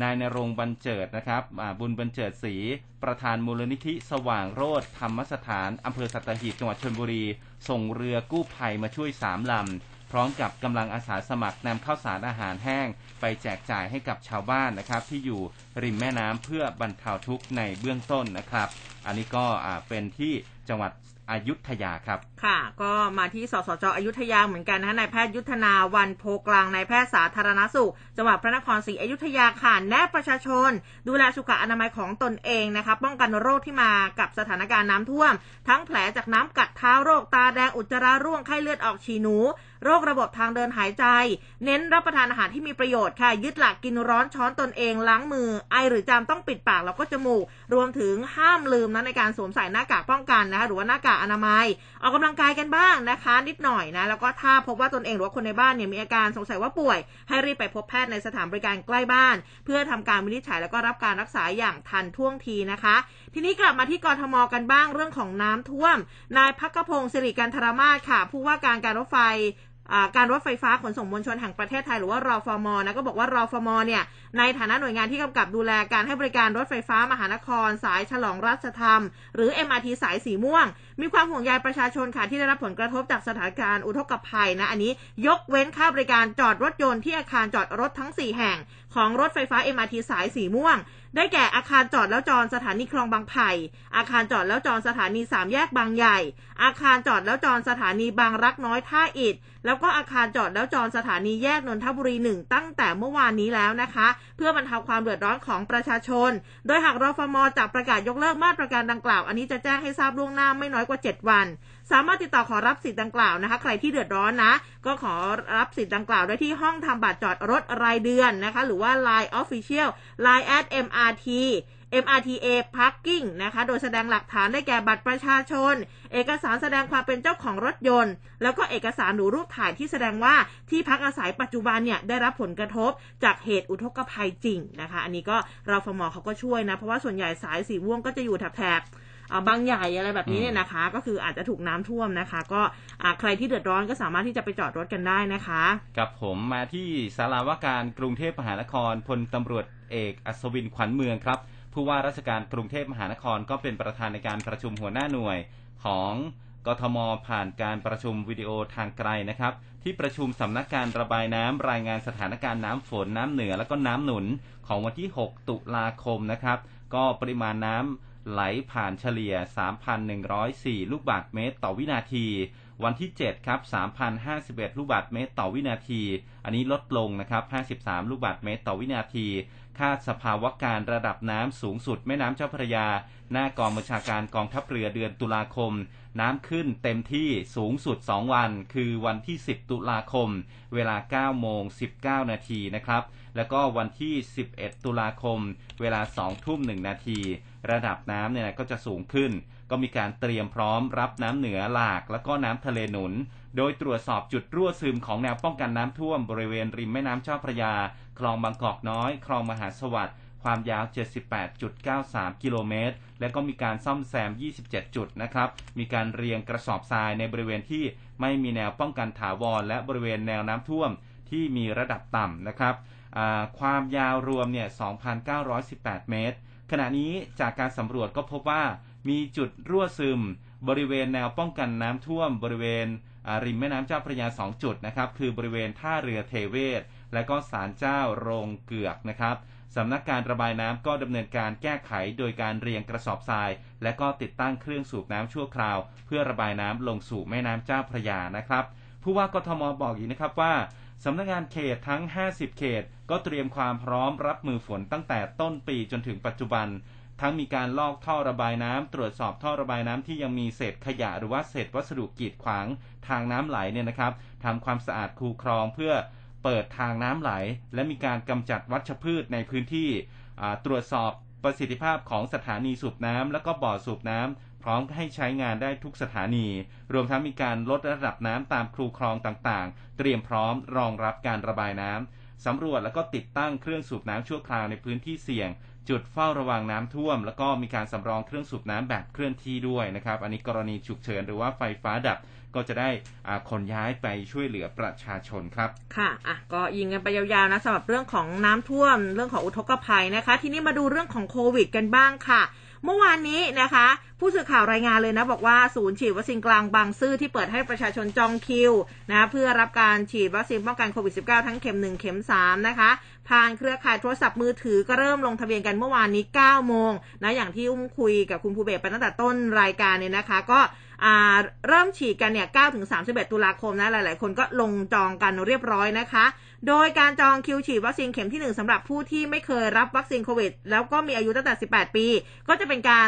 นายนรงบันเจิดนะครับบุญบันเจิดศรีประธานมูลนิธิสว่างโรธธรรมสถานอำเภอสัตหีบจังหวัดชลบุรี ส่งเรือกู้ภัยมาช่วยสามลำพร้อมกับกำลังอาสาสมัครนำข้าวสารอาหารแห้ง ไปแจกจ่ายให้กับชาวบ้านนะครับ ที่อยู่ริมแม่น้ำเพื่อบรรเทาทุกข์ในเบื้องต้นนะครับ อันนี้ก็เป็นที่จังหวัดอยุธยาครับ ค่ะ ก็มาที่สสจอยุธยาเหมือนกันนะคะนายแพทย์ยุทธนาวันโพกลางนายแพทย์สาธารณสุขจังหวัดพระนครศรีอยุธยาค่ะแนะประชาชน ดูแลสุขอนามัยของตนเองนะคะป้องกันโรคที่มากับสถานการณ์น้ำท่วม ทั้งแผลจากน้ำกัดเท้าโรคตาแดงอุจจาระร่วงไข้เลือดออกฉีหนู โรคระบบทางเดินหายใจ เน้นรับประทานอาหารที่มีประโยชน์ค่ะยึดหลักกินร้อนช้อนตนเองล้างมือ ไอหรือจามต้องปิดปากแล้วก็จมูก รวมถึงห้ามลืมนะในการสวมใส่หน้ากากป้องกันนะคะหรือว่าหน้ากากอนามัยออกกำลังกายกันบ้างนะคะ นิดหน่อยนะ แล้วก็ถ้าพบว่าตนเองหรือว่าคนในบ้านเนี่ยมีอาการสงสัยว่าป่วย ให้รีบไปพบแพทย์ในสถานบริการใกล้บ้าน เพื่อทำการวินิจฉัยแล้วก็รับการรักษาอย่างทันท่วงทีนะคะ ทีนี้กลับมาที่กรทมกันบ้างเรื่องของน้ำท่วม นายพักกพงศ์สิริการธรมาศค่ะ ผู้ว่าการการรถไฟ การรถไฟฟ้าขนส่งมวลชนแห่งประเทศไทยหรือว่ารอฟมอนะก็บอกว่ารอฟมอเนี่ยในฐานะหน่วยงานที่กำกับดูแลการให้บริการรถไฟฟ้ามหานคร สายฉลองรัชธรรม หรือ MRT สายสีม่วง มีความห่วงใยประชาชนค่ะที่ได้รับผลกระทบจากสถานการณ์อุทกภัยนะอันนี้ยกเว้นค่าบริการจอดรถยนต์ที่อาคารจอดรถทั้ง 4 แห่ง ของรถไฟฟ้า MRT สายสีม่วง ได้แก่อาคารจอดแล้วจอดสถานีคลองบางไผ่ อาคารจอดแล้วจอดสถานีสามแยกบางใหญ่ อาคารจอดแล้วจอดสถานีบางรักน้อยท่าอิฐแล้วก็อาคารจอดแล้วจอดสถานีแยกนนทบุรีหนึ่งตั้งแต่เมื่อวานนี้แล้วนะคะ เพื่อบรรเทาความเดือดร้อนของประชาชน โดยหากรฟมจะประกาศยกเลิกมาตรการดังกล่าว อันนี้จะแจ้งให้ทราบล่วงหน้าไม่น้อยกว่า 7 วัน สามารถติดต่อขอรับสิทธิ์ดังกล่าวนะคะ ใครที่เดือดร้อนนะ ก็ขอรับสิทธิ์ดังกล่าวได้ที่ห้องทำบัตรจอดรถรายเดือนนะคะ หรือว่า Line Official Line at MRT MRTA Parking นะคะ โดยแสดงหลักฐานได้แก่บัตรประชาชน เอกสารแสดงความเป็นเจ้าของรถยนต์ แล้วก็เอกสารหนูรูปถ่ายที่แสดงว่าที่พักอาศัยปัจจุบันเนี่ยได้รับผลกระทบจากเหตุอุทกภัยจริงนะคะ อันนี้ก็เราฟมเขาก็ช่วยนะ เพราะว่าส่วนใหญ่สายสีม่วงก็จะอยู่แถบ บางใหญ่อะไรแบบนี้เนี่ยนะคะ ก็คืออาจจะถูกน้ำท่วมนะคะ ก็อ่าใครที่เดือดร้อนก็สามารถที่จะไปจอดรถกันได้นะคะกับผมมาที่สาราว่าการกรุงเทพมหานครพลตำรวจเอกอัศวินขวัญเมืองครับผู้ว่าราชการกรุงเทพมหานครก็เป็นประธานในการประชุมหัวหน้าหน่วยของกทมผ่านการประชุมวิดีโอทางไกลนะครับ ที่ประชุมสำนักการระบายน้ำรายงานสถานการณ์น้ำฝนน้ำเหนือและก็น้ำหนุนของวันที่ 6 ตุลาคมนะครับ ก็ปริมาณน้ำ ไหลผ่านเฉลี่ย 3,104 ลูกบาศก์เมตรต่อวินาที วันที่ 7 ครับ 3,051 ลูกบาศก์เมตรต่อวินาที อันนี้ลดลงนะครับ 53 ลูกบาศก์เมตรต่อวินาที คาดสภาวะการระดับน้ำสูงสุดแม่น้ำเจ้าพระยา หน้ากองบัญชาการกองทัพเรือเดือนตุลาคม น้ำขึ้นเต็มที่สูงสุด 2 วัน คือวันที่ 10 ตุลาคม เวลา 9 โมง 19 นาทีนะครับ แล้วก็วันที่ 11 ตุลาคม เวลา 2 ทุ่ม 1 นาที ระดับน้ำเนี่ยก็จะสูงขึ้น ก็มีการเตรียมพร้อมรับน้ำเหนือหลากแล้วก็น้ำทะเลหนุน โดยตรวจสอบจุดรั่วซึมของแนวป้องกันน้ำท่วมบริเวณริมแม่น้ำเจ้าพระยา คลองบางกอกน้อย คลองมหาสวัสดิ์ความยาว 78.93 กิโลเมตร และก็มีการซ่อมแซม 27 จุดนะครับ มีการเรียงกระสอบทรายในบริเวณที่ไม่มีแนวป้องกันถาวร และบริเวณแนวน้ำท่วมที่มีระดับต่ำนะครับ ความยาวรวมเนี่ย 2,918 เมตร ขณะนี้จากการสำรวจก็พบว่ามีจุดรั่วซึม บริเวณแนวป้องกันน้ำท่วม บริเวณริมแม่น้ำเจ้าพระยา2จุดนะครับคือบริเวณท่าเรือเทเวศ และก็ศาลเจ้าโรงเกือกนะครับสำนักการระบายน้ำก็ดำเนินการแก้ไขโดยการเรียงกระสอบทราย และก็ติดตั้งเครื่องสูบน้ำชั่วคราว เพื่อระบายน้ำลงสู่แม่น้ำเจ้าพระยานะครับผู้ว่ากทมบอกอีกนะครับว่า สำนักงานเขตทั้ง 50 เขต ก็เตรียมความพร้อมรับมือฝนตั้งแต่ต้นปีจนถึงปัจจุบัน ทั้งมีการลอกท่อระบายน้ำตรวจสอบท่อระบายน้ำที่ยังมีเศษขยะหรือว่าเศษวัสดุกีดขวางทางน้ำไหลเนี่ยนะครับทำความสะอาดคูคลองเพื่อเปิดทางน้ำไหล และมีการกำจัดวัชพืชในพื้นที่ตรวจสอบประสิทธิภาพของสถานีสูบน้ำและก็บ่อสูบน้ำ พร้อมให้ใช้งานได้ทุกสถานี รวมทั้งมีการลดระดับน้ำตามคูคลองต่างๆ เตรียมพร้อมรองรับการระบายน้ำสำรวจแล้วก็ติดตั้งเครื่องสูบน้ำชั่วคราวในพื้นที่เสี่ยง จุดเฝ้าระวังน้ำท่วม แล้วก็มีการสำรองเครื่องสูบน้ำแบบเคลื่อนที่ด้วยนะครับ อันนี้กรณีฉุกเฉินหรือว่าไฟฟ้าดับก็จะได้ขนย้ายไปช่วยเหลือประชาชนครับ ค่ะอะก็ยิงกันไปยาวๆนะสำหรับเรื่องของน้ำท่วม เรื่องของอุทกภัยนะคะ ทีนี้มาดูเรื่องของโควิดกันบ้างค่ะ เมื่อวานนี้นะคะ ผู้สื่อข่าวรายงานเลยนะ บอกว่าศูนย์ฉีดวัคซีนกลางบางซื่อที่เปิดให้ประชาชนจองคิวนะเพื่อรับการฉีดวัคซีนป้องกันโควิด -19 ทั้งเข็ม 1 เข็ม 3 นะคะ ผ่านเครือข่ายโทรศัพท์มือถือก็เริ่มลงทะเบียนกันเมื่อวานนี้ 9 โมงนะอย่างที่อุ้มคุยกับคุณภูเบศไปตั้งแต่ต้นรายการเนี่ยนะคะ ก็ เริ่มฉีดกันเนี่ย9ถึง31 ตุลาคมนะ หลาย ๆ คนก็ลงจองกันเรียบร้อยนะคะ โดยการจองคิวฉีดวัคซีนเข็มที่ 1สำหรับผู้ที่ไม่เคยรับวัคซีนโควิด แล้วก็มีอายุตั้งแต่ 18 ปี ก็จะเป็นการ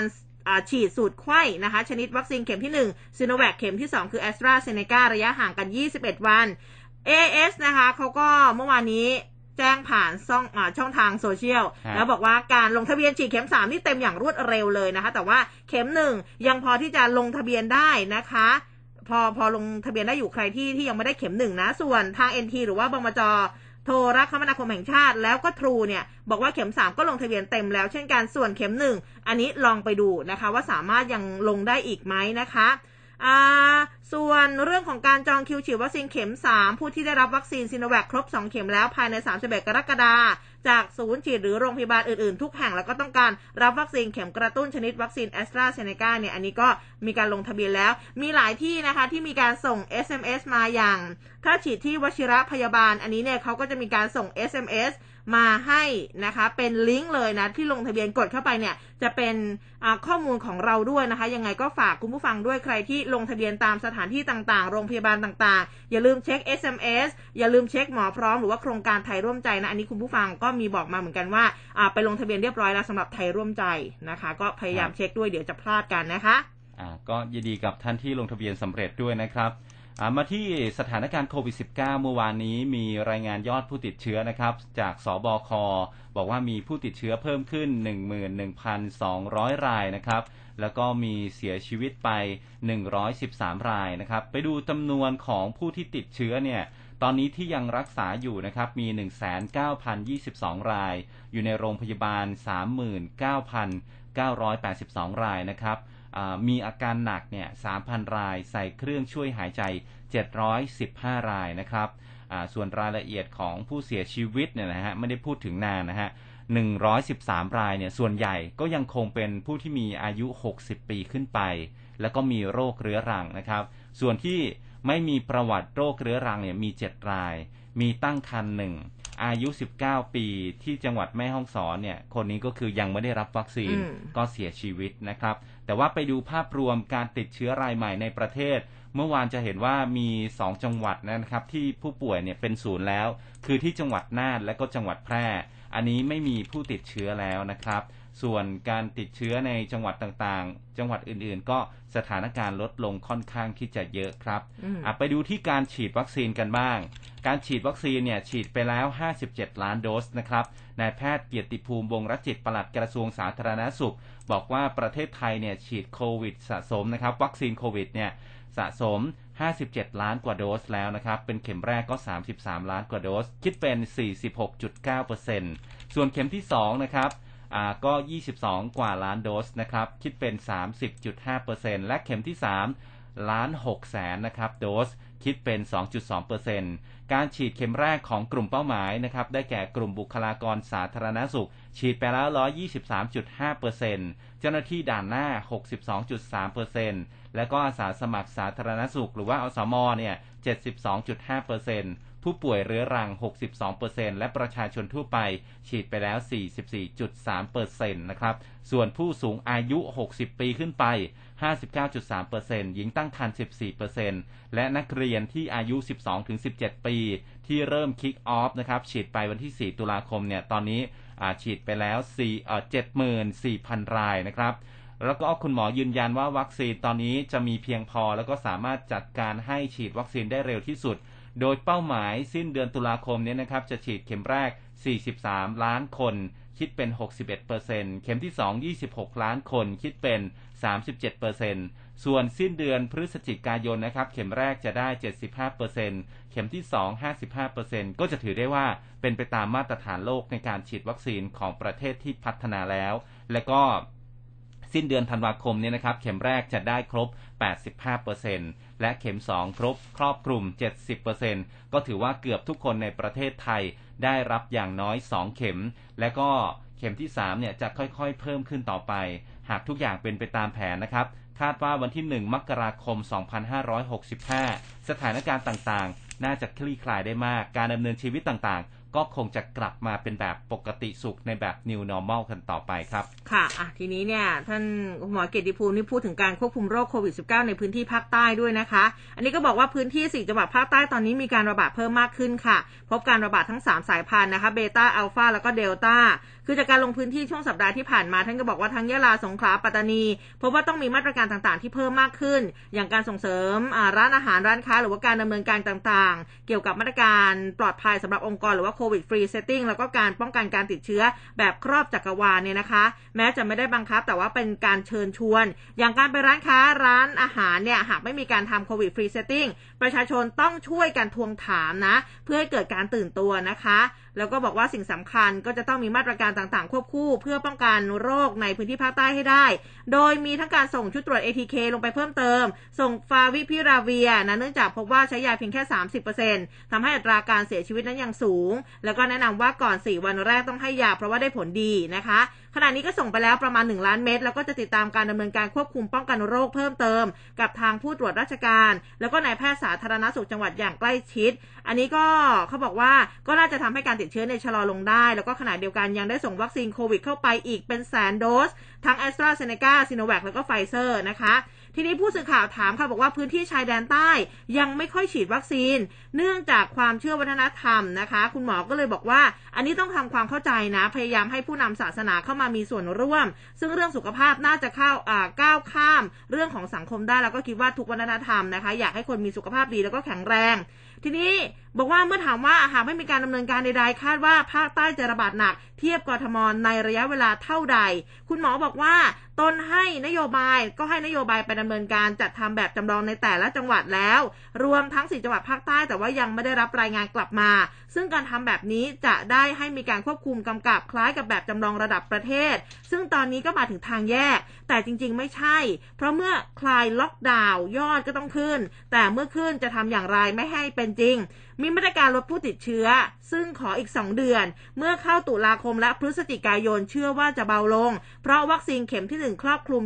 ฉีดสูตรไข้นะคะ ชนิดวัคซีนเข็มที่1ซีโนแวคเข็มที่ 2 คือแอสตราเซเนการะยะห่างกัน 21 วัน AS นะคะเขาก็เมื่อวานนี้ จ้งผ่านช่องอช่องทางโซเชียลแล้วบอกว่าการลงทะเบียนฉีดเข็มสามนี่เต็มอย่างรวดเร็วเลยนะคะ แต่ว่าเข็มหนึ่งยังพอที่จะลงทะเบียนได้นะคะพอพอลงทะเบียนได้อยู่ใครที่ที่ยังไม่ได้เข็มหนึ่งนะ ส่วนทาง NT หรือว่าบมจโทรรักคมนาคมแห่งชาติ แล้วก็ทรูเนี่ยบอกว่าเข็มสามก็ลงทะเบียนเต็มแล้วเช่นกันส่วนเข็มหนึ่งอันนี้ลองไปดูนะคะ ว่าสามารถยังลงได้อีกไหมนะคะ อ่าส่วนเรื่องของการจองคิวฉีดวัคซีนเข็ม 3 ผู้ที่ได้รับวัคซีนซีโนแวคครบ 2 เข็มแล้วภายใน 31 กรกฎาคมจากศูนย์ฉีดหรือโรงพยาบาลอื่นๆ ทุกแห่งแล้วก็ต้องการรับวัคซีนเข็มกระตุ้นชนิดวัคซีนแอสตราเซเนกาเนี่ยอันนี้ก็มีการลงทะเบียนแล้ว มีหลายที่นะคะที่มีการส่ง SMS มาอย่าง ถ้าฉีดที่วชิระพยาบาลอันนี้เนี่ยเขาก็จะมีการส่ง SMS มาให้นะคะเป็นลิงก์เลยนะที่ลงทะเบียนกดเข้าไปเนี่ยจะเป็นข้อมูลของเราด้วยนะคะ ยังไงก็ฝากคุณผู้ฟังด้วยใครที่ลงทะเบียนตามสถานที่ต่างๆ โรงพยาบาลต่างๆ อย่าลืมเช็ค SMS อย่าลืมเช็คหมอพร้อมหรือว่าโครงการไทยร่วมใจนะอันนี้คุณผู้ฟังก็มีบอกมาเหมือนกันว่าไปลงทะเบียนเรียบร้อยแล้วสำหรับไทยร่วมใจนะคะ ก็พยายามเช็คด้วยเดี๋ยวจะพลาดกันนะคะก็ยินดีกับท่านที่ลงทะเบียนสำเร็จด้วยนะครับ มาที่สถานการณ์โควิด -19 เมื่อวานนี้มีรายงานยอดผู้ติดเชื้อนะครับ จากสบค บอกว่ามีผู้ติดเชื้อเพิ่มขึ้น 11,200 รายนะครับ แล้วก็มีเสียชีวิตไป 113 รายนะครับ ไปดูจำนวนของผู้ที่ติดเชื้อเนี่ยตอนนี้ที่ยังรักษาอยู่นะครับมี 19,022 ราย อยู่ในโรงพยาบาล 39,982 รายนะครับ มีอาการหนักเนี่ย 3,000 ราย ใส่เครื่องช่วยหายใจ 715 รายนะครับ ส่วนรายละเอียดของผู้เสียชีวิตเนี่ยนะฮะไม่ได้พูดถึงนานนะฮะ 113 รายเนี่ย ส่วนใหญ่ก็ยังคงเป็นผู้ที่มีอายุ 60 ปีขึ้นไป แล้วก็มีโรคเรื้อรังนะครับ ส่วนที่ไม่มีประวัติโรคเรื้อรังเนี่ยมี 7 ราย มีตั้งครรภ์หนึ่งอายุ 19 ปีที่จังหวัดแม่ฮ่องสอนเนี่ย คนนี้ก็คือยังไม่ได้รับวัคซีนก็เสียชีวิตนะครับ แต่ว่าไปดูภาพรวมการติดเชื้อรายใหม่ในประเทศ เมื่อวานจะเห็นว่ามี 2 จังหวัดนะครับที่ผู้ป่วยเนี่ยเป็นศูนย์แล้ว คือที่จังหวัดน่านและก็จังหวัดแพร่ อันนี้ไม่มีผู้ติดเชื้อแล้วนะครับ ส่วนการติดเชื้อในจังหวัดต่างๆ จังหวัดอื่นๆ ก็สถานการณ์ลดลงค่อนข้างที่จะเยอะครับอืมอะไปดูที่การฉีดวัคซีนกันบ้าง การฉีดวัคซีนเนี่ยฉีดไปแล้ว 57 ล้านโดสนะครับนายแพทย์เกียรติภูมิวงศ์รจิตปลัดกระทรวงสาธารณสุข บอกว่าประเทศไทยเนี่ยฉีดโควิดสะสมนะครับ วัคซีนโควิดเนี่ยสะสม 57 ล้านกว่าโดสแล้วนะครับ เป็นเข็มแรกก็ 33 ล้านกว่าโดส คิดเป็น 46.9%ส่วนเข็มที่2นะครับอ่าก็ 22 กว่าล้านโดสนะครับ คิดเป็น 30.5%และเข็มที่ 3 ล้าน6แสนนะครับ โดส คิดเป็น 2.2% การฉีดเข็มแรกของกลุ่มเป้าหมายนะครับได้แก่กลุ่มบุคลากรสาธารณสุข ฉีดไปแล้ว 123.5%เจ้าหน้าที่ด่านหน้า 62.3%แล้วก็อาสาสมัครสาธารณสุข หรือว่าอสมเนี่ย72.5%ผู้ป่วยเรื้อรัง 62%และประชาชนทั่วไป ฉีดไปแล้ว 44.3%นะครับส่วนผู้สูงอายุ 60 ปีขึ้นไป 59.3%หญิงตั้งครรภ์14%และนักเรียนที่อายุ 12-17 ปี ที่เริ่มคิกออฟนะครับฉีดไปวันที่ 4 ตุลาคมเนี่ยตอนนี้ฉีดไปแล้ว4เอ่อ74,000 รายนะครับแล้วก็คุณหมอยืนยันว่าวัคซีนตอนนี้จะมีเพียงพอ แล้วก็สามารถจัดการให้ฉีดวัคซีนได้เร็วที่สุด โดยเป้าหมายสิ้นเดือนตุลาคมนี้นะครับจะฉีดเข็มแรก 43 ล้านคน คิดเป็น 61%เข็มที่ 2 26 ล้านคนคิดเป็น 37%ส่วนสิ้นเดือนพฤศจิกายนนะครับ เข็มแรกจะได้ 75%เข็มที่ 2 55%ก็จะถือได้ว่าเป็นไปตามมาตรฐานโลกในการฉีดวัคซีนของประเทศที่พัฒนาแล้ว และก็สิ้นเดือนธันวาคมเนี่ยนะครับ เข็มแรกจะได้ครบ 85%และเข็ม 2 ครบครอบคลุม 70%ก็ถือว่าเกือบทุกคนในประเทศไทยได้รับอย่างน้อย 2 เข็ม และก็เข็มที่ 3 เนี่ยจะค่อยๆ เพิ่มขึ้นต่อไป หากทุกอย่างเป็นไปตามแผนนะครับ คาดว่าวันที่ 1 มกราคม 2565 สถานการณ์ต่างๆ น่าจะคลี่คลายได้มาก การดำเนินชีวิตต่างๆ ก็คงจะกลับมาเป็นแบบปกติสุขในแบบ New Normal กันต่อไปครับ ค่ะอะ ทีนี้เนี่ย ท่านหมอเกียรติภูมินี่พูดถึงการควบคุมโรคโควิด -19 ในพื้นที่ภาคใต้ด้วยนะคะ อันนี้ก็บอกว่าพื้นที่ 4 จังหวัดภาคใต้ตอนนี้มีการระบาดเพิ่มมากขึ้นค่ะ พบการระบาดทั้ง 3 สายพันธุ์นะคะ เบต้า อัลฟาแล้วก็เดลต้าคือจากการลงพื้นที่ช่วงสัปดาห์ที่ผ่านมาท่านก็บอกว่าทั้งยะลาสงขลาปัตตานีพบว่าต้องมีมาตรการต่างๆ ที่เพิ่มมากขึ้น อย่างการส่งเสริมร้านอาหารร้านค้า หรือว่าการดำเนินการต่างๆ เกี่ยวกับมาตรการปลอดภัยสำหรับองค์กรหรือว่า COVID Free Setting แล้วก็การป้องกันการติดเชื้อแบบครอบจักรวาลเนี่ยนะคะ แม้จะไม่ได้บังคับแต่ว่าเป็นการเชิญชวน อย่างการไปร้านค้าร้านอาหารเนี่ยหากไม่มีการทำ COVID Free Setting ประชาชนต้องช่วยกันทวงถามนะ เพื่อให้เกิดการตื่นตัวนะคะ แล้วก็บอกว่าสิ่งสำคัญก็จะต้องมีมาตรการต่างๆ ควบคู่เพื่อป้องกันโรคในพื้นที่ภาคใต้ให้ได้ โดยมีทั้งการส่งชุดตรวจ ATK ลงไปเพิ่มเติม ส่งฟาวิพิราเวียร์นะเนื่องจากพบว่าใช้ยาเพียงแค่ 30%ทำให้อัตราการเสียชีวิตนั้นยังสูง แล้วก็แนะนำว่าก่อน 4 วันแรกต้องให้ยาเพราะว่าได้ผลดีนะคะขณะนี้ก็ส่งไปแล้วประมาณ 1 ล้านเม็ดแล้วก็จะติดตามการดำเนินการควบคุมป้องกันโรคเพิ่มเติม กับทางผู้ตรวจราชการ แล้วก็นายแพทย์สาธารณสุขจังหวัดอย่างใกล้ชิด อันนี้ก็เขาบอกว่าก็น่าจะทำให้การติดเชื้อนั้นชะลอลงได้ แล้วก็ขณะเดียวกันยังได้ส่งวัคซีนโควิดเข้าไปอีกเป็นแสนโดส ทั้งแอสตราเซเนกาซิโนแวคแล้วก็ไฟเซอร์นะคะ ทีนี้ผู้สื่อข่าวถามค่ะบอกว่าพื้นที่ชายแดนใต้ยังไม่ค่อยฉีดวัคซีน เนื่องจากความเชื่อวัฒนธรรมนะคะ คุณหมอก็เลยบอกว่า อันนี้ต้องทำความเข้าใจนะ พยายามให้ผู้นำศาสนาเข้ามามีส่วนร่วม ซึ่งเรื่องสุขภาพน่าจะเข้าอ่าก้าวข้าม เรื่องของสังคมได้แล้วก็คิดว่าทุกวัฒนธรรมนะคะ อยากให้คนมีสุขภาพดีแล้วก็แข็งแรง ทีนี้บอกว่าเมื่อถามว่าหากไม่มีการดำเนินการใดๆ คาดว่าภาคใต้จะระบาดหนัก เทียบกทมในระยะเวลาเท่าใด คุณหมอบอกว่าตนให้นโยบายก็ให้นโยบายไปดำเนินการจัดทำแบบจำลองในแต่ละจังหวัดแล้ว รวมทั้งสี่จังหวัดภาคใต้แต่ว่ายังไม่ได้รับรายงานกลับมา ซึ่งการทำแบบนี้จะได้ให้มีการควบคุมกำกับคล้ายกับแบบจำลองระดับประเทศ ซึ่งตอนนี้ก็มาถึงทางแยก แต่จริงๆไม่ใช่ เพราะเมื่อคลายล็อกดาวน์ยอดก็ต้องขึ้น แต่เมื่อขึ้นจะทำอย่างไรไม่ให้เป็นจริงมีมาตรการลดผู้ติดเชื้อ ซึ่งขออีก 2 เดือน เมื่อเข้าตุลาคมและพฤศจิกายนเชื่อว่าจะเบาลง เพราะวัคซีนเข็มที่ 1 ครอบคลุม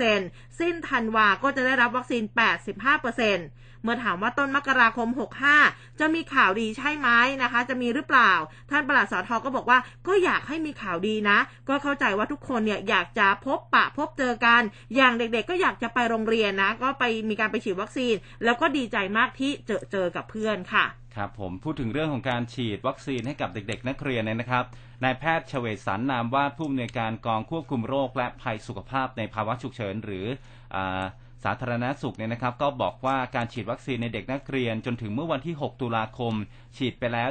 70%สิ้นธันวาก็จะได้รับวัคซีน 85%เมื่อถามว่าต้นมกราคม 65 จะมีข่าวดีใช่ไหมนะคะ จะมีหรือเปล่า ท่านประหลัดสอทอก็บอกว่าก็อยากให้มีข่าวดีนะ ก็เข้าใจว่าทุกคนเนี่ยอยากจะพบปะพบเจอกัน อย่างเด็กๆ ก็อยากจะไปโรงเรียนนะ ก็ไปมีการไปฉีดวัคซีน แล้วก็ดีใจมากที่เจอเจอกับเพื่อนค่ะ ครับผมพูดถึงเรื่องของการฉีดวัคซีนให้กับเด็ก ๆ นักเรียนเนี่ยนะครับนายแพทย์เฉวศสันนามวาดผู้อำนวยการกองควบคุมโรคและภัยสุขภาพในภาวะฉุกเฉิน หรืออสาธารณสุขเนี่ยนะครับ ก็บอกว่าการฉีดวัคซีนในเด็กนักเรียน จนถึงเมื่อวันที่ 6 ตุลาคม ฉีดไปแล้ว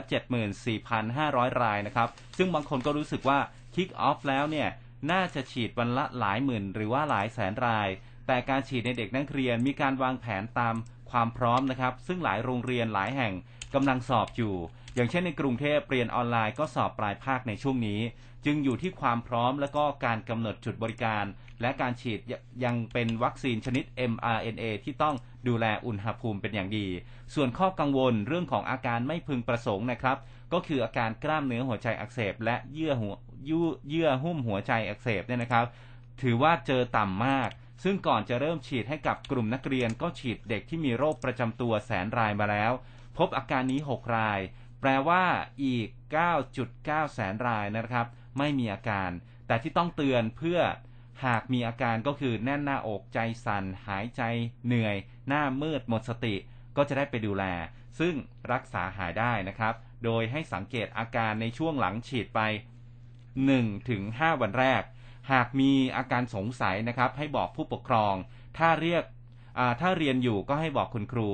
74,500 รายนะครับ ซึ่งบางคนก็รู้สึกว่าคิกออฟแล้วเนี่ยน่าจะฉีดวันละหลายหมื่น หรือว่าหลายแสนราย แต่การฉีดในเด็กนักเรียนมีการวางแผนตาม ความพร้อมนะครับ ซึ่งหลายโรงเรียนหลายแห่งกำลังสอบอยู่ อย่างเช่นในกรุงเทพเรียนออนไลน์ก็สอบปลายภาคในช่วงนี้ จึงอยู่ที่ความพร้อมและก็การกำหนดจุดบริการ และการฉีดยังเป็นวัคซีนชนิด mRNA ที่ต้องดูแลอุณหภูมิเป็นอย่างดี ส่วนข้อกังวลเรื่องของอาการไม่พึงประสงค์นะครับ ก็คืออาการกล้ามเนื้อหัวใจอักเสบ และเยื่อหัวเยื่อหุ้มหัวใจอักเสบเนี่ยนะครับ ถือว่าเจอต่ำมาก ซึ่งก่อนจะเริ่มฉีดให้กับกลุ่มนักเรียนก็ฉีดเด็กที่มีโรคประจำตัวแสนรายมาแล้ว พบอาการนี้ 6 ราย แปลว่าอีก 9.9 แสนรายนะครับ ไม่มีอาการ แต่ที่ต้องเตือนเพื่อหากมีอาการก็คือแน่นหน้าอกใจสัน่น หายใจเหนื่อย หน้ามืดหมดสติ ก็จะได้ไปดูแล ซึ่งรักษาหายได้นะครับ โดยให้สังเกตอาการในช่วงหลังฉีดไป 1-5 วันแรก หากมีอาการสงสัยนะครับให้บอกผู้ปกครอง ถ้าเรียกถ้าเรียนอยู่ก็ให้บอกคุณครู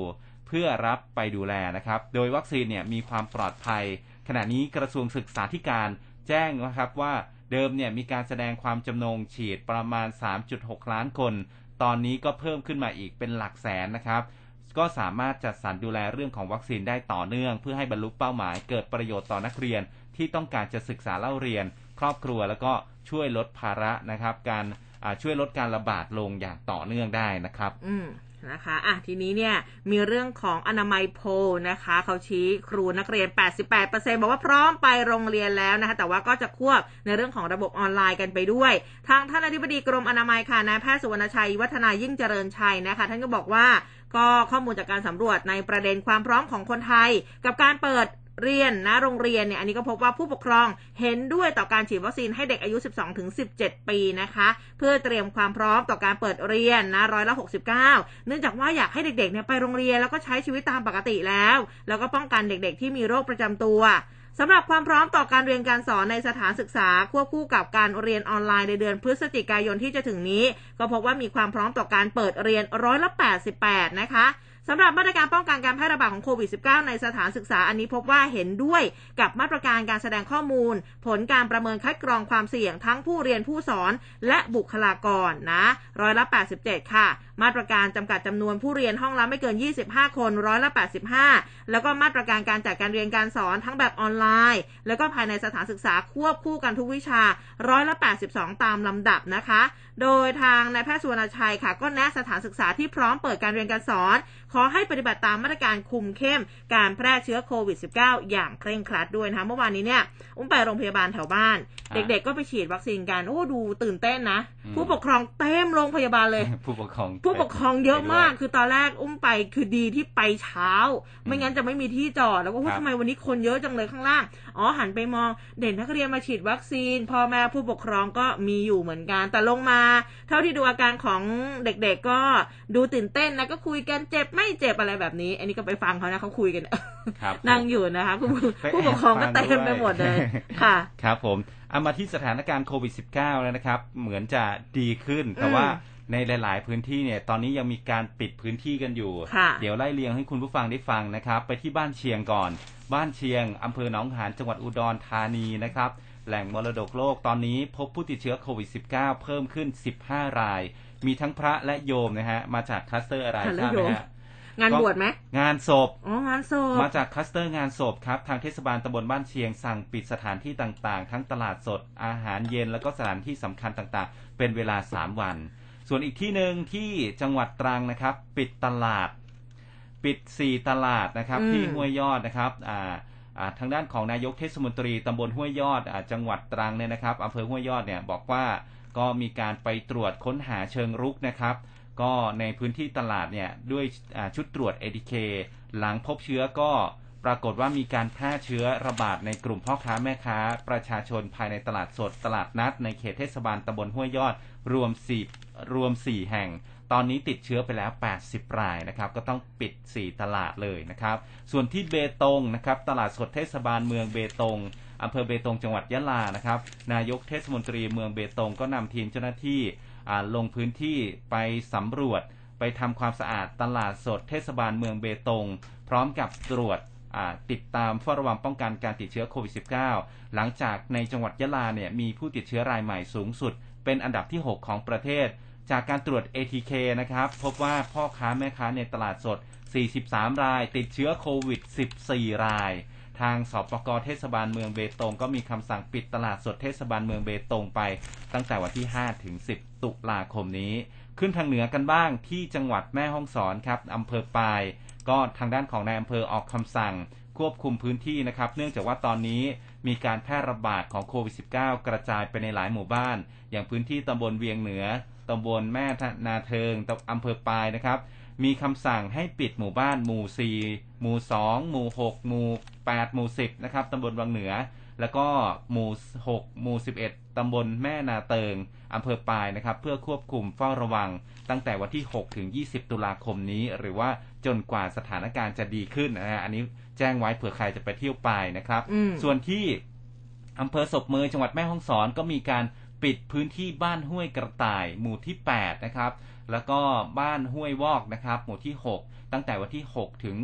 เพื่อรับไปดูแลนะครับ โดยวัคซีนเนี่ยมีความปลอดภัย ขณะนี้กระทรวงศึกษาธิการแจ้งนะครับว่าเดิมเนี่ยมีการแสดงความจำนงฉีดประมาณ 3.6 ล้านคน ตอนนี้ก็เพิ่มขึ้นมาอีกเป็นหลักแสนนะครับ ก็สามารถจัดสรรดูแลเรื่องของวัคซีนได้ต่อเนื่อง เพื่อให้บรรลุเป้าหมายเกิดประโยชน์ต่อนักเรียนที่ต้องการจะศึกษาเล่าเรียน ครอบครัวแล้วก็ช่วยลดภาระนะครับ การช่วยลดการระบาดลงอย่างต่อเนื่องได้นะครับ อืมนะคะอะทีนี้เนี่ยมีเรื่องของอนามัยโพนะคะ เขาชี้ครูนักเรียน 88%บอกว่าพร้อมไปโรงเรียนแล้วนะคะ แต่ว่าก็จะควบในเรื่องของระบบออนไลน์กันไปด้วย ทางท่านอธิบดีกรมอนามัยค่ะนายแพทย์สุวรรณชัย วัฒนายิ่งเจริญชัยนะคะ ท่านก็บอกว่าก็ข้อมูลจากการสำรวจในประเด็นความพร้อมของคนไทย กับการเปิด เรียนนะโรงเรียนเนี่ยอันนี้ก็พบว่าผู้ปกครองเห็นด้วยต่อการฉีดวัคซีนให้เด็กอายุ 12-17 ปีนะคะ เพื่อเตรียมความพร้อมต่อการเปิดเรียนนะร้อยละ 69 เนื่องจากว่าอยากให้เด็กๆเนี่ยไปโรงเรียนแล้วก็ใช้ชีวิตตามปกติแล้ว แล้วก็ป้องกันเด็กๆ ที่มีโรคประจำตัวสำหรับความพร้อมต่อการเรียนการสอนในสถานศึกษาควบคู่กับการเรียนออนไลน์ในเดือนพฤศจิกายนที่จะถึงนี้ ก็พบว่ามีความพร้อมต่อการเปิดเรียนร้อยละ 88 นะคะ สำหรับมาตรการป้องกันการแพร่ระบาดของโควิด -19 ในสถานศึกษาอันนี้พบว่าเห็นด้วยกับมาตรการการแสดงข้อมูล ผลการประเมินคัดกรองความเสี่ยงทั้งผู้เรียนผู้สอนและบุคลากรนะร้อยละ 87 ค่ะ มาตรการจำกัดจำนวนผู้เรียนห้องละไม่เกิน 25 คนร้อยละ 85 แล้วก็มาตรการการจัดการเรียนการสอนทั้งแบบออนไลน์ แล้วก็ภายในสถานศึกษาควบคู่กันทุกวิชาร้อยละ 82 ตามลำดับนะคะ โดยทางนายแพทย์สุวรรณชัยค่ะ ก็แนะสถานศึกษาที่พร้อมเปิดการเรียนการสอน ขอให้ปฏิบัติตามมาตรการคุมเข้ม การแพร่เชื้อโควิด -19 อย่างเคร่งครัดด้วยนะคะเมื่อวานนี้เนี่ย อุ้มไปโรงพยาบาลแถวบ้าน เด็กๆก็ไปฉีดวัคซีนกัน โอ้ดูตื่นเต้นนะ ผู้ปกครองเต็มโรงพยาบาลเลย ผู้ปกครองผู้ปกครองเยอะมาก คือตอนแรกอุ้มไปคือดีที่ไปเช้า ไม่งั้นจะไม่มีที่จอดแล้วก็ว่าทำไมวันนี้คนเยอะจังเลยข้างล่าง อ๋อหันไปมองเด็กนักเรียนมาฉีดวัคซีนพ่อแม่ผู้ปกครองก็มีอยู่เหมือนกัน แต่ลงมา เท่าที่ดูอาการของเด็กๆก็ดูตื่นเต้นนะก็คุยกันเจ็บไม่เจ็บอะไรแบบนี้ อันนี้ก็ไปฟังเขานะเขาคุยกันนั่งอยู่นะคะผู้ผู้ปกครองก็เต็มไปหมดเลยค่ะครับผมเอามาที่สถานการณ์โควิด -19 แล้วนะครับ เหมือนจะดีขึ้นแต่ว่า ในหลาย ๆ พื้นที่เนี่ยตอนนี้ยังมีการปิดพื้นที่กันอยู่ เดี๋ยวไล่เรียงให้คุณผู้ฟังได้ฟังนะครับ ไปที่บ้านเชียงก่อน บ้านเชียงอำเภอหนองหานจังหวัดอุดรธานีนะครับแหล่งมรดกโลกตอนนี้พบผู้ติดเชื้อโควิด -19 เพิ่มขึ้น 15 ราย มีทั้งพระและโยมนะฮะ มาจากคลัสเตอร์อะไรทราบไหมฮะงานบวชไหมงานศพอ๋องานศพมาจากคลัสเตอร์งานศพครับ ทางเทศบาลตำบลบ้านเชียงสั่งปิดสถานที่ต่างๆ ทั้งตลาดสดอาหารเย็นแล้วก็สถานที่สำคัญต่างๆ เป็นเวลา 3 วัน ส่วนอีกที่หนึ่งที่จังหวัดตรังนะครับ ปิดตลาด ปิด 4 ตลาดนะครับ ที่ห้วยยอดนะครับอ่าทางด้านของนายกเทศมนตรีตำบลห้วยยอดอจังหวัดตรังเนี่ยนะครับอำเภอห้วยยอดเนี่ยบอกว่าก็มีการไปตรวจค้นหาเชิงรุกนะครับ ก็ในพื้นที่ตลาดเนี่ยด้วยชุดตรวจ ATK หลังพบเชื้อก็ปรากฏว่ามีการแพร่เชื้อระบาดในกลุ่มพ่อค้าแม่ค้า ประชาชนภายในตลาดสดตลาดนัด ในเขตเทศบาลตำบลห้วยยอด รวม4รวม 4 แห่ง ตอนนี้ติดเชื้อไปแล้ว 80 รายนะครับ ก็ต้องปิด 4 ตลาดเลยนะครับ ส่วนที่เบตงนะครับ ตลาดสดเทศบาลเมืองเบตงอำเภอเบตงจังหวัดยะลานะครับ นายกเทศมนตรีเมืองเบตงก็นำทีมเจ้าหน้าที่ลงพื้นที่ไปสำรวจ ไปทำความสะอาดตลาดสดเทศบาลเมืองเบตง พร้อมกับตรวจติดตามเฝ้าระวังป้องกันการติดเชื้อโควิด -19 หลังจากในจังหวัดยะลาเนี่ยมีผู้ติดเชื้อรายใหม่สูงสุด เป็นอันดับที่ 6 ของประเทศ จากการตรวจ ATK นะครับ พบว่าพ่อค้าแม่ค้าในตลาดสด 43 ราย ติดเชื้อโควิด 14 ราย ทางสปกเทศบาลเมืองเบตงก็มีคำสั่งปิดตลาดสดเทศบาลเมืองเบตงไป ตั้งแต่วันที่ 5 ถึง 10 ตุลาคมนี้ ขึ้นทางเหนือกันบ้างที่จังหวัดแม่ฮ่องสอนครับอำเภอปาย ก็ทางด้านของนายอำเภอออกคำสั่งควบคุมพื้นที่นะครับ เนื่องจากว่าตอนนี้ มีการแพร่ระบาดของโควิด -19 กระจายไปในหลายหมู่บ้าน อย่างพื้นที่ตำบลเวียงเหนือตำบลแม่นาเทิงอำเภอปายนะครับ มีคำสั่งให้ปิดหมู่บ้านหมู่ 4 หมู่ 2 หมู่ 6 หมู่ 8 หมู่ 10 นะครับตำบลวังเหนือ แล้วก็หมู่ 6 หมู่ 11 ตำบลแม่นาเติง อำเภอปายนะครับ เพื่อควบคุมเฝ้าระวัง ตั้งแต่วันที่ 6 ถึง 20 ตุลาคมนี้ หรือว่าจนกว่าสถานการณ์จะดีขึ้นนะฮะ อันนี้แจ้งไว้เผื่อใครจะไปเที่ยวปายนะครับ ส่วนที่อำเภอศพเมยจังหวัดแม่ฮ่องสอนก็มีการปิดพื้นที่บ้านห้วยกระต่ายหมู่ที่ 8 นะครับ แล้วก็บ้านห้วยวอกนะครับ หมู่ที่ 6 ตั้งแต่วันที่ 6 ถึง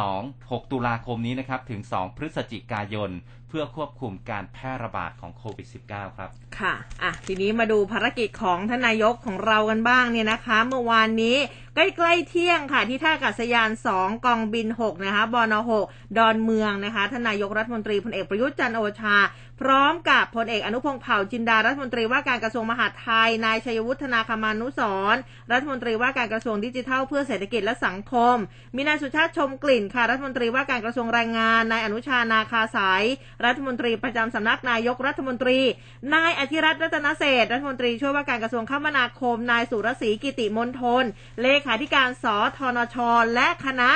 2 6 ตุลาคมนี้นะครับ ถึง 2 พฤศจิกายน เพื่อควบคุมการแพร่ระบาดของโควิด -19 ครับ ค่ะ อะ ทีนี้มาดูภารกิจของท่านนายกของเรากันบ้างเนี่ยนะคะ เมื่อวานนี้ ใกล้ๆเที่ยงค่ะ ที่ท่าอากาศยาน 2 กองบิน 6 นะคะบน6ดอนเมืองนะคะทนายกรัฐมนตรีพลเอกประยุทธ์จันโอชา พร้อมกับพลเอกอนุพงศ์เผ่าจินดารัฐมนตรีว่าการกระทรวงมหาดไทย นายชัยวุฒนาคมานุสรรัฐมนตรีว่าการกระทรวงดิจิทัล เพื่อเศรษฐกิจและสังคม มีนายสุชาติชมกลิ่นค่ะ รัฐมนตรีว่าการกระทรวงแรงงาน นายอนุชานาคาสายรัฐมนตรีประจำสำนักนายกรัฐมนตรี นายอธิรัตน์รัตนเศษรัฐมนตรีช่วยว่าการกระทรวงคมนาคม นายสุรศรีกิติมนทนเลขาธิการสทนช และคณะ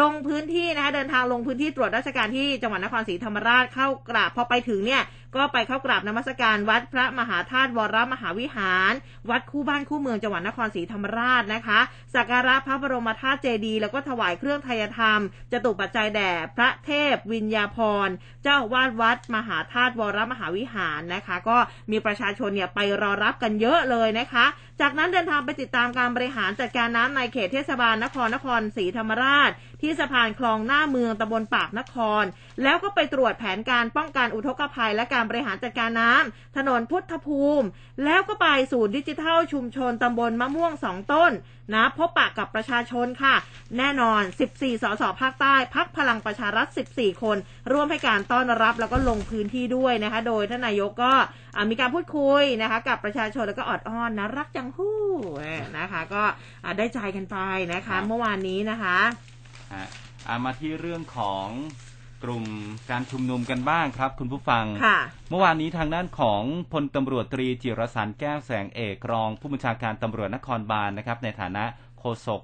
ลงพื้นที่นะคะเดินทางลงพื้นที่ตรวจราชการที่จังหวัดนครศรีธรรมราชเข้ากราบพอไปถึงเนี่ย ก็ไปเข้ากราบนมัสการวัดพระมหาธาตุวรมหาวิหาร วัดคู่บ้านคู่เมืองจังหวัดนครศรีธรรมราชนะคะสักการะพระบรมธาตุเจดีย์แล้วก็ถวายเครื่องไทยธรรมจตุปัจจัยแด่พระเทพวิญญาพร เจ้าวาดวัดมหาธาตุวรมหาวิหารนะคะ ก็มีประชาชนเนี่ยไปรอรับกันเยอะเลยนะคะ จากนั้นเดินทางไปติดตามการบริหารจัดการน้ำในเขตเทศบาลนครนครศรีธรรมราช ที่สะพานคลองหน้าเมืองตำบลปากนคร แล้วก็ไปตรวจแผนการป้องกันอุทกภัยและการบริหารจัดการน้ำถนนพุทธภูมิ แล้วก็ไปศูนย์ดิจิทัลชุมชนตำบลมะม่วงสองต้นนะพบปะกับประชาชนค่ะ แน่นอน 14 สสภาคใต้พักพลังประชารัฐ 14 คน ร่วมให้การต้อนรับแล้วก็ลงพื้นที่ด้วยนะคะ โดยท่านนายกก็มีการพูดคุยนะคะ กับประชาชนแล้วก็ออดอ้อนนะรักจังหู้นะคะ ก็ได้ใจกันไปนะคะ เมื่อวานนี้นะคะ มาที่เรื่องของ กลุ่มการชุมนุมกันบ้างครับ คุณผู้ฟัง เมื่อวานนี้ทางด้านของพลตำรวจตรีจิรสันแก้วแสงเอกรอง ผู้บัญชาการตำรวจนครบาลนะครับ ในฐานะโฆษก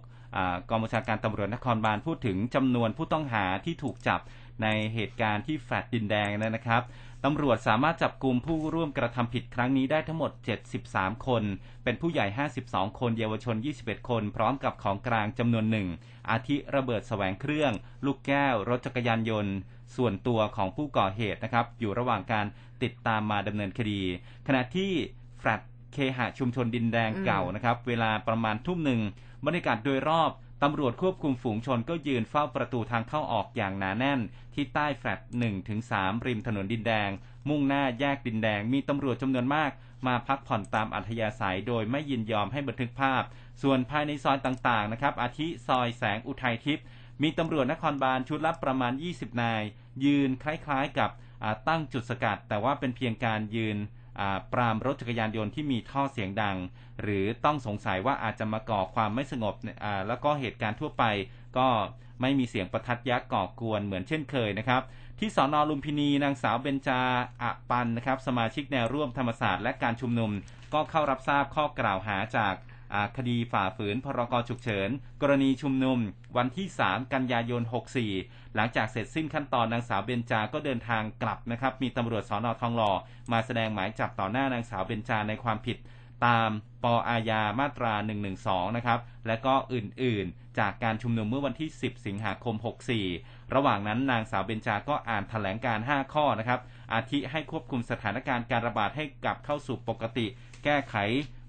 กองบัญชาการตำรวจนครบาลพูดถึงจำนวนผู้ต้องหาที่ถูกจับในเหตุการณ์ที่แฟลตดินแดงนะครับ ตำรวจสามารถจับกลุ่มผู้ร่วมกระทำผิดครั้งนี้ได้ทั้งหมด 73 คน เป็นผู้ใหญ่ 52 คน เยาวชน 21 คน พร้อมกับของกลางจำนวนหนึ่ง อาทิระเบิดแสวงเครื่อง ลูกแก้ว รถจักรยานยนต์ ส่วนตัวของผู้ก่อเหตุนะครับ อยู่ระหว่างการติดตามมาดำเนินคดี ขณะที่แฟลตเคหะชุมชนดินแดงเก่านะครับ เวลาประมาณทุ่มหนึ่งบรรยากาศโดยรอบ ตำรวจควบคุมฝูงชนก็ยืนเฝ้าประตูทางเข้าออกอย่างหนาแน่น ที่ใต้แฟลตหนึ่งถึงสามริมถนนดินแดง มุ่งหน้าแยกดินแดง มีตำรวจจำนวนมาก มาพักผ่อนตามอัธยาศัยโดยไม่ยินยอมให้บันทึกภาพ ส่วนภายในซอยต่างๆนะครับ อาทิซอยแสงอุทัยทิพย์มีตำรวจนครบาลชุดลับประมาณ 20 นาย ยืนคล้ายๆกับตั้งจุดสกัด แต่ว่าเป็นเพียงการยืน ปรามรถจักรยานยนต์ที่มีท่อเสียงดัง หรือต้องสงสัยว่าอาจจะมาก่อความไม่สงบแล้วก็เหตุการณ์ทั่วไป ก็ไม่มีเสียงประทัดยักษ์ก่อกวนเหมือนเช่นเคยนะครับ ที่สอนอลุมพินีนางสาวเบญจาอะปันนะครับ สมาชิกแนวร่วมธรรมศาสตร์และการชุมนุม ก็เข้ารับทราบข้อกล่าวหาจาก คดีฝ่าฝืนพรกฉุกเฉิน กรณีชุมนุม วันที่ 3 กันยายน 64 หลังจากเสร็จสิ้นขั้นตอนนางสาวเบญจา ก็เดินทางกลับนะครับ มีตำรวจสอนอทองหล่อมาแสดงหมายจับต่อหน้านางสาวเบญจาในความผิดตามปอาญามาตรา 112 นะครับ และก็อื่นๆ จากการชุมนุมเมื่อวันที่ 10 สิงหาคม 64 ระหว่างนั้นนางสาวเบญจาก็อ่านถแถลงการ 5 ข้อนะครับ อาทิให้ควบคุมสถานการณ์การระบาดให้กลับเข้าสู่ปกติ แก้ไข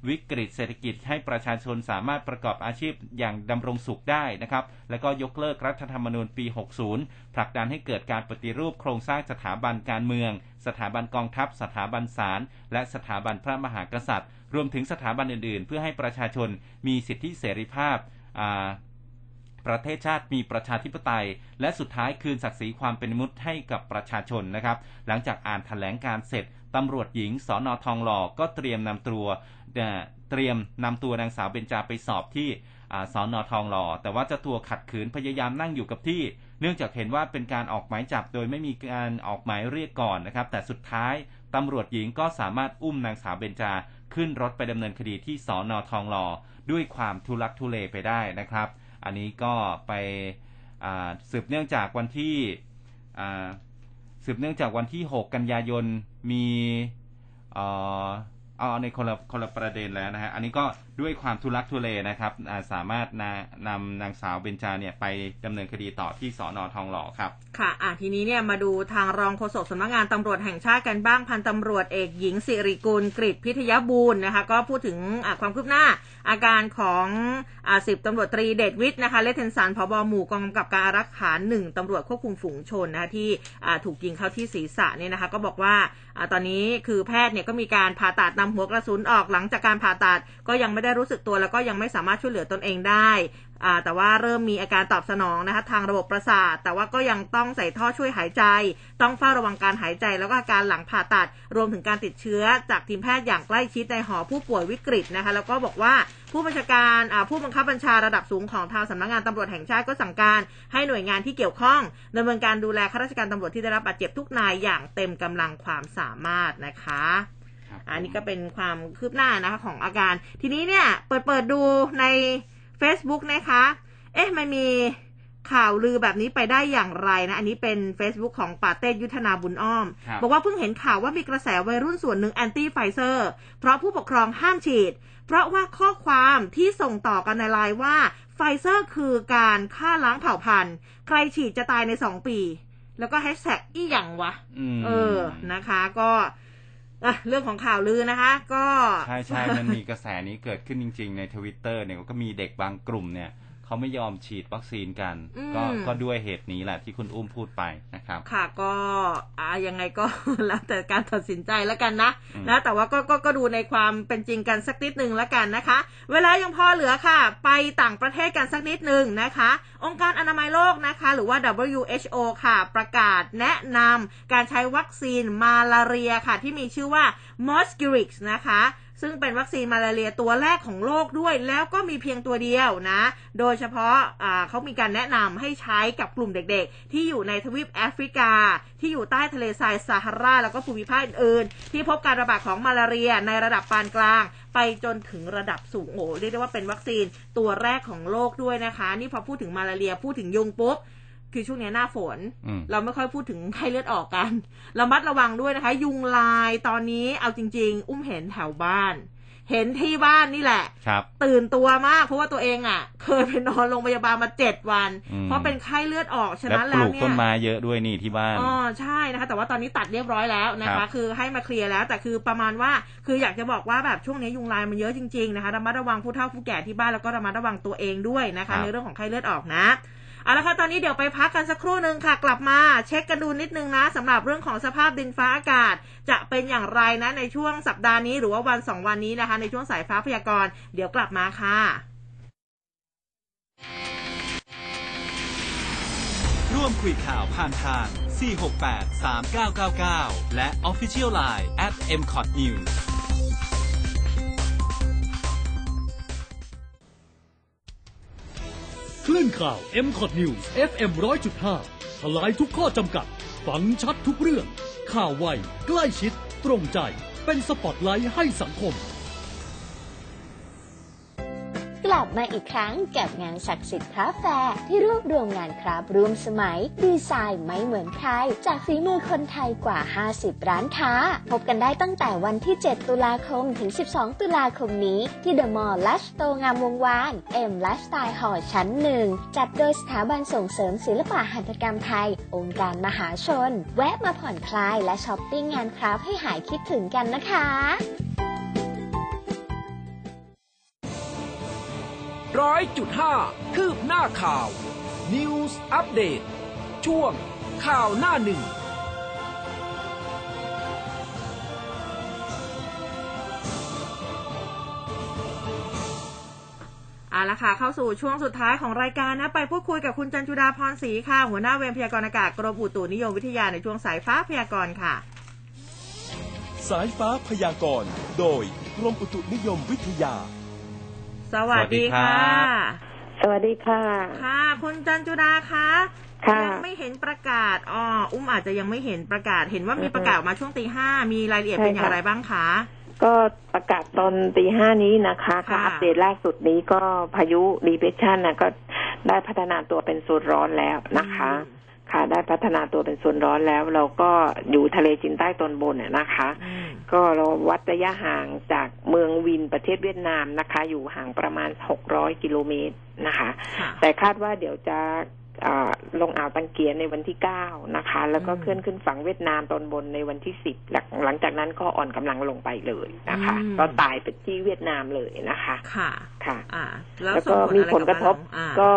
วิกฤตเศรษฐกิจให้ประชาชนสามารถประกอบอาชีพอย่างดำรงสุขได้นะครับ และก็ยกเลิกรัฐธรรมนูญปี 60 ผลักดันให้เกิดการปฏิรูปโครงสร้างสถาบันการเมือง สถาบันกองทัพ สถาบันศาล และสถาบันพระมหากษัตริย์ รวมถึงสถาบันอื่น ๆ เพื่อให้ประชาชนมีสิทธิเสรีภาพประเทศชาติมีประชาธิปไตย และสุดท้ายคืนศักดิ์ศรีความเป็นมนุษย์ให้กับประชาชนนะครับ หลังจากอ่านถแถลงการเสร็จตำรวจหญิงสอนอทองหล่อก็เตรียมนำตัว เตรียมนำตัวนางสาวเบญจาไปสอบที่สอนอทองหล่อแต่ว่าเจ้าตัวขัดขืนพยายามนั่งอยู่กับที่ เนื่องจากเห็นว่าเป็นการออกหมายจับโดยไม่มีการออกหมายเรียกก่อนนะครับ แต่สุดท้ายตำรวจหญิงก็สามารถอุ้มนางสาวเบญจาขึ้นรถไปดำเนินคดีที่สอนอทองหล่อด้วยความทุลักทุเลไปได้นะครับ อันนี้ก็ไปสืบเนื่องจากวันที่สืบเนื่องจากวันที่ 6 กันยายนมี เอ่อเอาในคนละคนละประเด็นแล้วนะฮะ อันนี้ก็ ด้วยความทุลักทุเลนะครับาสามารถนำนางสาวเบญจาเนี่ยไปดำเนินคดีต่อที่สอนอทองหล่อครับค่ะอะทีนี้เนี่ยมาดูทางรองโฆษกสำนักงานตำรวจแห่งชาติกันบ้างพันตำรวจเอกหญิงสิริกุลกริพิทยบูรณ์นะคะก็พูดถึงความคืบหน้าอาการของอสิบตำรวจตรีเดชวิทย์นะคะเลเทนสันพบหมู่กองกำกับการรักขาหนึ่งตำรวจควบคุมฝูงชนนะะที่ถูกยิงเข้าที่ศีรษะเนี่ยนะคะก็บอกว่าอ่าตอนนี้คือแพทย์เนี่ยก็มีการผ่าตัดนำหัวกระสุนออกหลังจากการผ่าตัดก็ยังไม่ได้รู้สึกตัวแล้วก็ยังไม่สามารถช่วยเหลือตนเองได้แต่ว่าเริ่มมีอาการตอบสนองนะคะทางระบบประสาท แต่ว่าก็ยังต้องใส่ท่อช่วยหายใจ ต้องเฝ้าระวังการหายใจ แล้วก็อาการหลังผ่าตัด รวมถึงการติดเชื้อจากทีมแพทย์อย่างใกล้ชิดในหอผู้ป่วยวิกฤตนะคะแล้วก็บอกว่าผู้บัญชาการผู้บังคับบัญชาระดับสูงของทางสำนักงานตำรวจแห่งชาติก็สั่งการ ให้หน่วยงานที่เกี่ยวข้องดำเนินการดูแลข้าราชการตำรวจที่ได้รับบาดเจ็บทุกนายอย่างเต็มกำลังความสามารถนะคะ อันนี้ก็เป็นความคืบหน้านะคะของอาการ ทีนี้เนี่ยเปิดเปิดดูใน Facebook นะคะ เอ๊ะมันมีข่าวลือแบบนี้ไปได้อย่างไรนะ อันนี้เป็น Facebook ของปาเต้ยุทธนาบุญอ้อมครับบอกว่าเพิ่งเห็นข่าวว่ามีกระแสวัยรุ่นส่วนหนึ่งแอนตี้ไฟเซอร์เพราะผู้ปกครองห้ามฉีด เพราะว่าข้อความที่ส่งต่อกันในไลน์ว่าไฟเซอร์คือการฆ่าล้างเผ่าพันธุ์ ใครฉีดจะตายในสองปี แล้วก็แฮชแท็กอีหยังวะมเออนะคะ ก็ อะเรื่องของข่าวลือนะคะ ก็ ใช่ใช่มันมีกระแสนี้เกิดขึ้นจริง ๆ ในทวิตเตอร์เนี่ยก็มีเด็กบางกลุ่มเนี่ย เขาไม่ยอมฉีดวัคซีนกัน ก็ก็ด้วยเหตุนี้แหละที่คุณอุ้มพูดไปนะครับ ค่ะก็อ่ายังไงก็แล้วแต่การตัดสินใจแล้วกันนะอืมนะแต่ว่าก็ก็ก็ดูในความเป็นจริงกันสักนิดหนึ่งแล้วกันนะคะ เวลายังพอเหลือค่ะ ไปต่างประเทศกันสักนิดหนึ่งนะคะ องค์การอนามัยโลกนะคะ หรือว่า WHO ค่ะ ประกาศแนะนำการใช้วัคซีนมาลาเรียค่ะ ที่มีชื่อว่า m o s q u i r i x นะคะ ซึ่งเป็นวัคซีนมาลาเรียตัวแรกของโลกด้วย แล้วก็มีเพียงตัวเดียวนะ โดยเฉพาะอ่าเขามีการแนะนำให้ใช้กับกลุ่มเด็กๆ ที่อยู่ในทวีปแอฟริกา ที่อยู่ใต้ทะเลทรายซาฮารา แล้วก็ภูมิภาคอื่นๆ ที่พบการระบาดของมาลาเรียในระดับปานกลาง ไปจนถึงระดับสูงโอ้โหเรียกได้ว่าเป็นวัคซีนตัวแรกของโลกด้วยนะคะ นี่พอพูดถึงมาลาเรียพูดถึงยุงปุ๊บ คือช่วงนี้หน้าฝนอืมเราไม่ค่อยพูดถึงไข้เลือดออกกันระมัดระวังด้วยนะคะ ยุงลายตอนนี้เอาจริง ๆ อุ้มเห็นแถวบ้าน เห็นที่บ้านนี่แหละครับตื่นตัวมากเพราะว่าตัวเองอะ เคยไปนอนโรงพยาบาลมาเจ็ดวันอืมเพราะเป็นไข้เลือดออกฉะและนั้นปแล้วลูกเนี่ต้นยไม้เยอะด้วยนี่ที่บ้านอ๋อใช่นะคะ แต่ว่าตอนนี้ตัดเรียบร้อยแล้วนะครัคะบคือให้มาเคลียร์แล้ว แต่คือประมาณว่าคืออยากจะบอกว่าแบบช่วงนี้ยุงลายมันเยอะจริงๆนะคะระมัดระวังผู้เฒ่าผู้แก่ที่บ้านแล้วก็ระมัดระวังตัวเองด้วยนะคะ ในเรื่องของไข้เลือดออกนะ เอาละค่ะตอนนี้เดี๋ยวไปพักกันสักครู่หนึ่งค่ะ กลับมาเช็คกันดูนิดนึงนะสำหรับเรื่องของสภาพดินฟ้าอากาศ จะเป็นอย่างไรนะในช่วงสัปดาห์นี้หรือว่าวันสองวันนี้นะคะ ในช่วงสายฟ้าพยากรณ์เดี๋ยวกลับมาค่ะ ร่วมคุยข่าวผ่านทาง 468 3999 และ Official Line at mcot news คลื่นข่าว m c o t News FM 100.5 ทลายทุกข้อจำกัด ฟังชัดทุกเรื่อง ข่าวไว ใกล้ชิด ตรงใจ เป็นสปอตไลท์ให้สังคม กลับมาอีกครั้งกับงาน SACICT Craft Fair ที่รวบรวมงาน craft ร่วมสมัย ดีไซน์ไม่เหมือนใคร จากฝีมือคนไทยกว่า 50 ร้านค้า พบกันได้ตั้งแต่วันที่ 7 ตุลาคมถึง 12 ตุลาคมนี้ ที่เดอะมอลล์ไลฟ์สโตร์งามวงศ์วาน M Lifestyle Hall ชั้นหนึ่งจัดโดยสถาบันส่งเสริมศิลปหัตถกรรมไทย องค์การมหาชน แวะมาผ่อนคลายและช้อปปิ้งงาน craft ให้หายคิดถึงกันนะคะ ร้อยจุดห้าคืบหน้าข่าว News อัปเดตช่วงข่าวหน้าหนึ่ง เอาละค่ะ เข้าสู่ช่วงสุดท้ายของรายการนะ ไปพูดคุยกับคุณจันจุดาพรศรีค่ะ หัวหน้าเวรพยากรณ์อากาศกรมอุตุนิยมวิทยาในช่วงสายฟ้าพยากรณ์ค่ะ สายฟ้าพยากรณ์ โดยกรมอุตุนิยมวิทยา สวัสดีค่ะ สวัสดีค่ะ ค่ะ คุณจันจุดาคะค่ะยังไม่เห็นประกาศอ๋ออุ้มอาจจะยังไม่เห็นประกาศ เห็นว่ามีประกาศออกมาช่วงตีห้ามีรายละเอียดเป็นอย่างไรบ้างคะ ก็ประกาศตอนตีห้านี้นะคะก็ค่ะอัปเดตล่าสุดนี้ก็พายุดีเพชชันนะก็ได้พัฒนาตัวเป็นโซนร้อนแล้วนะคะ ค่ะ ได้พัฒนาตัวเป็นโซนร้อนแล้ว เราก็อยู่ทะเลจีนใต้ตอนบนน่ะนะคะอืมก็เราวัดระยะห่างจากเมืองวินประเทศเวียดนามนะคะ อยู่ห่างประมาณ 600 กิโลเมตรนะคะค่ะแต่คาดว่าเดี๋ยวจะอ่าลงอ่าวตังเกียในวันที่เก้านะคะ แล้วก็อืมเคลื่อนขึ้นฝั่งเวียดนามตอนบนในวันที่สิบหลังหลังจากนั้นก็อ่อนกำลังลงไปเลยนะคะอืมก็ตายไปที่เวียดนามเลยนะคะ ค่ะ ค่ะอ่าแล้วแล้วส่ก็งผลมีอะไรผลกระทบบ้านเาอ่าก็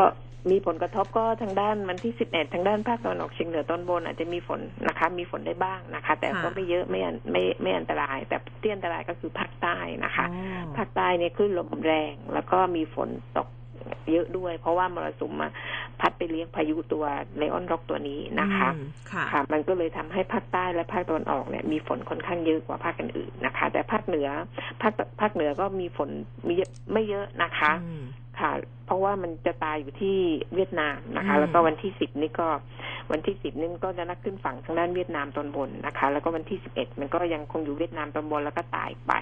มีผลกระทบก็ทางด้านวันที่สิบเอ็ดทางด้านภาคตะวันออกเฉียงเหนือตอนบนอาจจะมีฝนนะคะ มีฝนได้บ้างนะคะ แต่ก็ไม่เยอะไม่อันไม่ไม่อันตราย แต่ที่อันตรายก็คือภาคใต้นะคะอ๋อภาคใต้เนี่ยคลื่นลมแรง แล้วก็มีฝนตกเยอะด้วย เพราะว่ามรสุมมาพัดไปเลี้ยงพายุตัวเลออนร็อกตัวนี้นะคะอืมค่ะค่ะมันก็เลยทำให้ภาคใต้และภาคตะวันออกเนี่ยมีฝนค่อนข้างเยอะกว่าภาคอื่นๆนะคะ แต่ภาคเหนือภาคภาคเหนือก็มีฝนมีเยอะไม่เยอะนะคะอืม ค่ะ เพราะว่ามันจะตายอยู่ที่เวียดนามนะคะอืมแล้วก็วันที่สิบนี่ก็ วันที่สิบนี่ก็จะนักขึ้นฝั่งทางด้านเวียดนามตอนบนนะคะ แล้วก็วันที่สิบเอ็ดมันก็ยังคงอยู่เวียดนามตอนบนแล้วก็ตายไป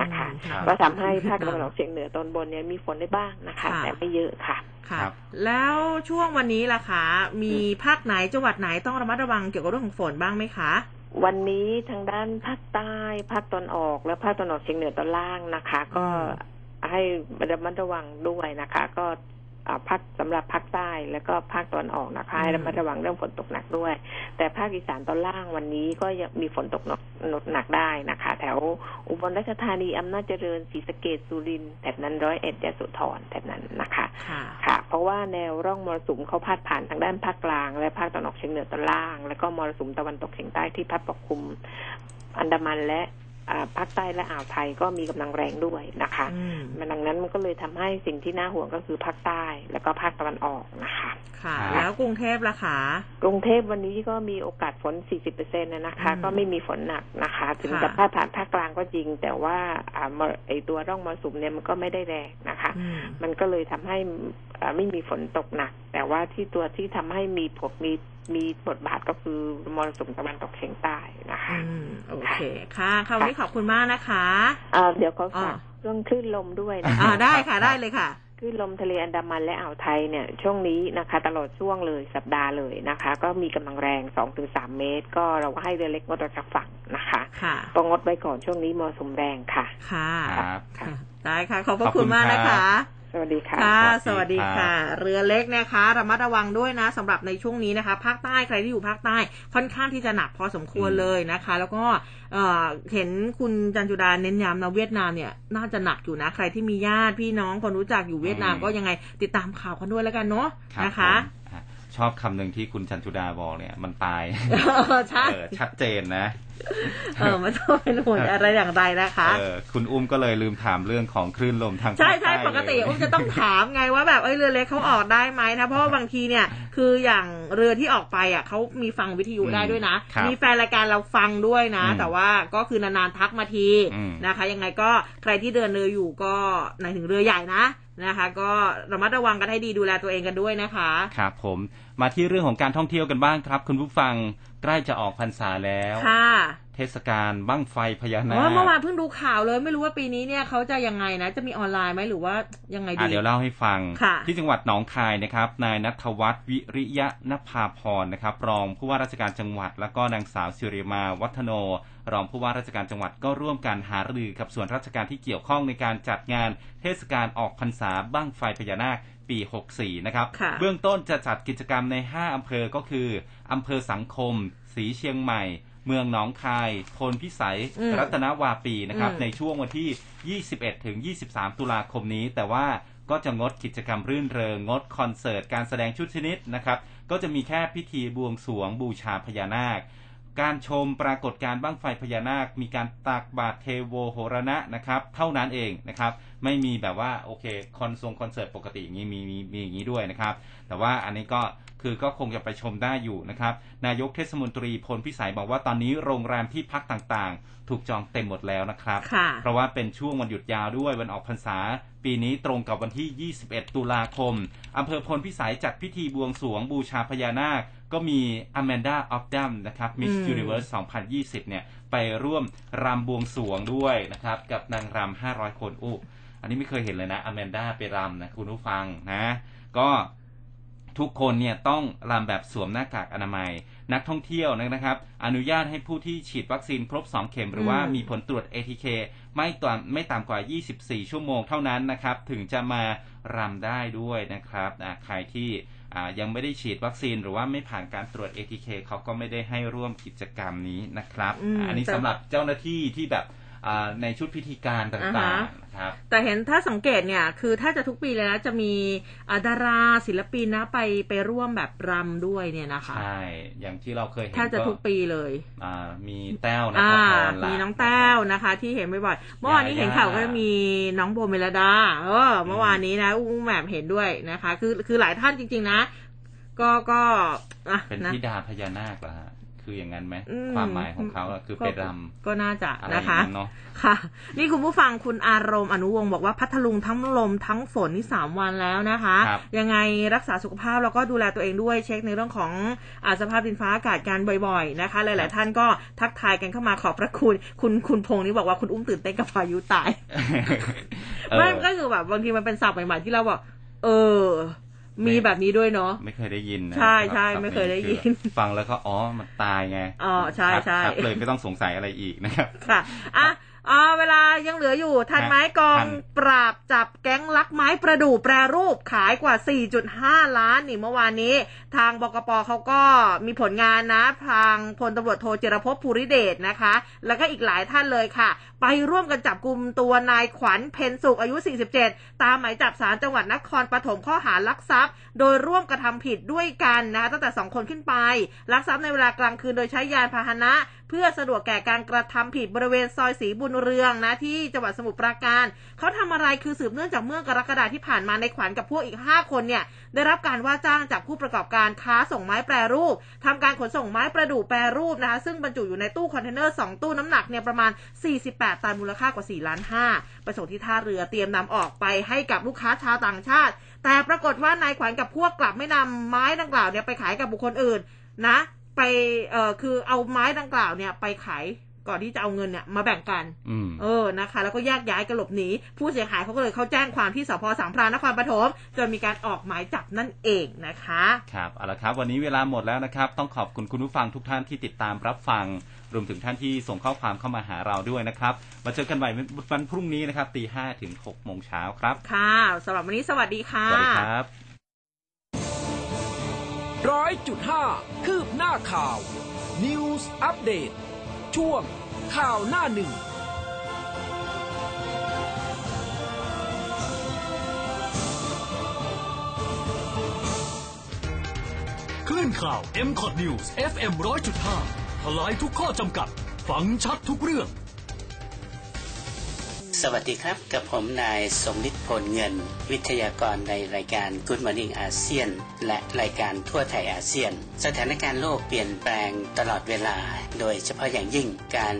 นะคะอืมก็ทำให้ภาคตะวันออกเฉียงเหนือตอนบนเนี่ยมีฝนได้บ้างนะคะค่ะแต่ไม่เยอะค่ะค่ะครับแล้วช่วงวันนี้ล่ะคะมีภาคไหนจังหวัดไหนต้องระมัดระวังเกี่ยวกับเรื่องของฝนบ้างไหมคะวันนี้ทางด้านภาคใต้ ภาคตอนออก และภาคตอนออกเฉียงเหนือตอนล่างนะคะ ก็ ให้ระมัดระวังด้วยนะคะ ก็อ่าภาคสำหรับภาคใต้แล้วก็ภาคตอนออกนะคะให้ระมัดระวังเรื่องฝนตกหนักด้วย แต่ภาคอีสานตอนล่างวันนี้ก็ยังมีฝนตกหนักหนักได้นะคะ แถวอุบลราชธานีอำนาจเจริญศรีสะเกดสุรินทร์แถบนั้นร้อยเอ็ดยะโสธรแถบนั้นนะคะค่ะค่ะ เพราะว่าแนวร่องมรสุมเขาพาดผ่านทางด้านภาคกลาง และภาคตะวันออกเฉียงเหนือตอนล่าง แล้วก็มรสุมตะวันตกเฉียงใต้ที่พัดปกคลุมอันดามันและอ่า ภาคใต้และอ่าวไทยก็มีกำลังแรงด้วยนะคะอืมมันดังนั้นมันก็เลยทำให้สิ่งที่น่าห่วงก็คือภาคใต้ แล้วก็ภาคตะวันออกนะคะ ค่ะครับแล้วกรุงเทพล่ะคะ กรุงเทพวันนี้ก็มีโอกาสฝน 40%นะคะอืมก็ไม่มีฝนหนักนะคะ ถึงค่ะจะพาดผ่านภาคกลางก็จริง แต่ว่าอ่ามรไอตัวร่องมรสุมเนี่ยมันก็ไม่ได้แรงนะคะอืมมันก็เลยทำให้อ่าไม่มีฝนตกหนัก แต่ว่าที่ตัวที่ทำให้มีผลมี มีบทบาทก็คือมรสุมตะวันตกเฉียงใต้นะคะอืมโอเคค่ะค่ะวันนี้ขอบคุณมากนะคะอ่าเดี๋ยวเขาฝากอ่าเรื่องคลื่นลมด้วยนะอ่าคะได้ค่ะได้เลยค่ะคลื่นลมทะเลอันดามันและอ่าวไทยเนี่ยช่วงนี้นะคะ ตลอดช่วงเลยสัปดาห์เลยนะคะ ก็มีกำลังแรง2-3เมตร ก็เราก็ให้เรือเล็กงดออกจากฝั่งนะคะค่ะก็งดไว้ก่อนช่วงนี้มรสุมแรงค่ะ ค่ะครับค่ะได้ค่ะ ขอบพระขอบคุคุณณมากครับนะคะ สวัสดีค่ะค่ะสสวัวัสสดีดีครับค่ะ เรือเล็กนะคะระมัดระวังด้วยนะสำหรับในช่วงนี้นะคะ ภาคใต้ใครที่อยู่ภาคใต้ค่อนข้างที่จะหนักพอสมควรเลยนะคะ แล้วก็เอ่อเห็นคุณจันจุดาเน้นย้ำนะเวียดนามเนี่ยน่าจะหนักอยู่นะ ใครที่มีญาติพี่น้องคนรู้จักอยู่เวียดนามก็ยังไงติดตามข่าวกันด้วยแล้วกันเนาะรับนะคะผมอะชอบคำหนึ่งที่คุณจันจุดาบอกเนี่ย มันตายใช่เออชัดเจนนะ เออไม่ต้องเป็นห่วงอะไรอย่างไรนะคะเออคุณอุ้มก็เลยลืมถามเรื่องของคลื่นลมทางใช่ภาคใช่ใต้ปกติเลยอุ้มจะต้องถามไงว่าแบบเอ้ยเรือเล็กเขาออกได้ไหมนะเพราะว่าบางทีเนี่ย คืออย่างเรือที่ออกไปอะเขามีฟังวิทยุได้ด้วยนะครับมีแฟนรายการเราฟังด้วยนะอืมแต่ว่าก็คือนานๆทักมาทีอืมนะคะ ยังไงก็ใครที่เดินเรืออยู่ก็ในถึงเรือใหญ่นะนะคะ ก็ระมัดระวังกันให้ดีดูแลตัวเองกันด้วยนะคะ ครับผม มาที่เรื่องของการท่องเที่ยวกันบ้างครับ คุณผู้ฟังใกล้จะออกพรรษาแล้วค่ะเททศกาลบั้งไฟพญานาอ๋อคเมื่อวานเพิ่งดูข่าวเลยไม่รู้ว่าปีนี้เนี่ยเขาจะยังไงนะ จะมีออนไลน์ไหมหรือว่ายังไงดีอะเดี๋ยวเล่าให้ฟังค่ะที่จังหวัดหนองคายนะครับ นายนัทวัฒน์วิริยะนภาพรนะครับ รองผู้ว่าราชการจังหวัด แล้วก็นางสาวสิริมาวัฒโน รองผู้ว่าราชการจังหวัดก็ร่วมกันหารือกับส่วนราชการที่เกี่ยวข้องในการจัดงาน เทศกาลออกพรรษาบั้งไฟพญานาค ปี 64 นะครับค่ะเบื้องต้นจะจัดกิจกรรมใน 5 อำเภอก็คือ อำเภอสังคม สีเชียงใหม่ เมืองหนองคายพลพิสัยอืมรัตนวาปีนะครับอืมในช่วงวันที่ 21 ถึง 23 ตุลาคมนี้ แต่ว่าก็จะงดกิจกรรมรื่นเริง งดคอนเสิร์ต การแสดงชุดชนิดนะครับ ก็จะมีแค่พิธีบวงสรวงบูชาพญานาค การชมปรากฏการณ์บ้างไฟพญานาค มีการตักบาตรเทโวโหรณะนะครับ เท่านั้นเองนะครับ ไม่มีแบบว่าโอเคคอนทรงคอนเสิร์ตปกติอย่างนี้มีมีมีอย่างนี้ด้วยนะครับ แต่ว่าอันนี้ก็คือก็คงจะไปชมได้อยู่นะครับ นายกเทศมนตรีพลพิสัยบอกว่าตอนนี้โรงแรมที่พักต่างๆ ถูกจองเต็มหมดแล้วนะครับค่ะเพราะว่าเป็นช่วงวันหยุดยาวด้วยวันออกพรรษา ปีนี้ตรงกับวันที่ 21 ตุลาคมอำเภอพลพิสัยจัดพิธีบวงสรวงบูชาพญานาค ก็มีอแมนดาออฟดัมนะครับ Miss อืม Universe 2020 เนี่ย ไปร่วมรำบวงสรวงด้วยนะครับ กับนางรำ500 คนอู้อันนี้ไม่เคยเห็นเลยนะอแมนดาไปรำนะคุณผู้ฟังนะ ก็ทุกคนเนี่ยต้องรำแบบสวมหน้ากากอนามัย นักท่องเที่ยวนะครับ อนุญาตให้ผู้ที่ฉีดวัคซีนครบ 2 เข็ม หรือว่าอืมมีผลตรวจ ATK ไม่ต่ำไม่ต่ำกว่า 24 ชั่วโมงเท่านั้นนะครับ ถึงจะมารำได้ด้วยนะครับอ่าใครที่อ่า ยังไม่ได้ฉีดวัคซีนหรือว่าไม่ผ่านการตรวจ ATK เขาก็ไม่ได้ให้ร่วมกิจกรรมนี้นะครับอืมอันนี้แต่สำหรับเจ้าหน้าที่ที่แบบอ่า ในชุดพิธีการต่อ่าางฮะๆนะครับแต่เห็นถ้าสังเกตเนี่ยคือถ้าจะทุกปีเลยนะจะมีอ่าดาราศิลปินนะไปไปร่วมแบบรำด้วยเนี่ยนะคะใช่อย่างที่เราเคยเห็นถ้าจะก็ทุกปีเลยอ่ามีแต้วนะอ่าครับพรหลามีน้องแต้วนะคะ ที่เห็นบ่อยๆเมื่อวานนี้ยาย่าเห็นข่าวก็จะมีน้องโบเมลดาเออเมื่อวานนี้นะอุ้งแหม่มเห็นด้วยนะคะ คือคือหลายท่านจริง ๆ นะ ก็ก็อะเป็นนะธิดาพญานาคเหรอฮะ คืออย่างนั้นไหมอืมความหมายของเขาอะคือไปรก็น่าจะำอะไรอนะย่างคะนั้นเนาะค่ะ นี่คุณผู้ฟังคุณอารมณ์อนุวงศ์บอกว่าพัทลุงทั้งลมทั้งฝนนี่สามวันแล้วนะคะครับยังไงรักษาสุขภาพแล้วก็ดูแลตัวเองด้วยเช็คในเรื่องของอาสภาพดินฟ้าอากาศการบ่อยๆนะคะ หลาย ๆ ท่านก็ทักทายกันเข้ามาขอบพระคุณคุณคุณพงษ์นี่บอกว่าคุณอุ้มตื่นเต้นกับพายุตายเออไม่ก็คือแบบบางทีมันเป็นศัพท์ใหม่ๆที่เราบอกเออ มีแบบนี้ด้วยเนาะไม่เคยได้ยินนะใช่ใช่รับไม่เคยได้ยินคือฟังแล้วก็อ๋อมันตายไงอ๋อใช่ครับใช่ครับเลยไม่ต้องสงสัยอะไรอีกนะครับค่ะอะ อ่าเวลายังเหลืออยู่ ทันไหมกองทันปราบจับแก๊งลักไม้ประดู่แปรรูปขายกว่า 4.5 ล้านนี่เมื่อวานนี้ ทางบกปเขาก็มีผลงานนะทางพลตำรวจโทเจรพภูริเดชนะคะ แล้วก็อีกหลายท่านเลยค่ะ ไปร่วมกันจับกลุ่มตัวนายขวัญเพนสุขอายุ 47 ตามหมายจับสารจังหวัดนครปฐมข้อหารักทรัพย์ โดยร่วมกระทำผิดด้วยกันนะคะตั้งแต่ 2 คนขึ้นไปลักทรัพย์ในเวลากลางคืนโดยใช้ยานพาหนะ เพื่อสะดวกแก่การกระทำผิดบริเวณซอยศรีบุญเรืองนะที่จังหวัดสมุทรปราการเขาทำอะไรคือสืบเนื่องจากเมื่อกรกฎาที่ผ่านมาในขวัญกับพวกอีก 5 คนเนี่ยได้รับการว่าจ้างจากผู้ประกอบการค้าส่งไม้แปรรูปทำการขนส่งไม้ประดู่แปรรูปนะคะซึ่งบรรจุอยู่ในตู้คอนเทนเนอร์2ตู้น้ำหนักเนี่ยประมาณ 48 ตันมูลค่ากว่า4ล้าน5ไปส่งที่ท่าเรือเตรียมนำออกไปให้กับลูกค้าชาวต่างชาติ แต่ปรากฏว่านายขวัญกับพวกกลับไม่นำไม้ดังกล่าวเนี่ยไปขายกับบุคคลอื่นนะ ไปเอ่อคือเอาไม้ดังกล่าวเนี่ยไปขายก่อนที่จะเอาเงินเนี่ยมาแบ่งกันอืมเออนะคะ แล้วก็แยกย้ายกันหลบหนีผู้เสียหายเขาก็เลยเขาแจ้งความที่สพสามพรานนครปฐมจนมีการออกหมายจับนั่นเองนะคะครับเอาละครับ วันนี้เวลาหมดแล้วนะครับ ต้องขอบคุณคุณผู้ฟังทุกท่านที่ติดตามรับฟัง รวมถึงท่านที่ส่งข้อความเข้ามาหาเราด้วยนะครับ มาเจอกันใหม่วันพรุ่งนี้นะครับตีห้าถึงหกโมงเช้าครับค่ะสำหรับวันนี้สวัสดีค่ะสวัสดีครับ ร้อยจุดห้าคืบหน้าข่าว News อัปเดตช่วงข่าวหน้าหนึ่ง คลื่นข่าว m c o t News FM 100.5ทลายทุกข้อจำกัด ฟังชัดทุกเรื่อง สวัสดีครับ กับผมนายสมนิตพลเงิน วิทยากรในรายการ Good Morning อาเซียน และรายการทั่วไทยอาเซียน สถานการณ์โลกเปลี่ยนแปลงตลอดเวลา โดยเฉพาะอย่างยิ่งการ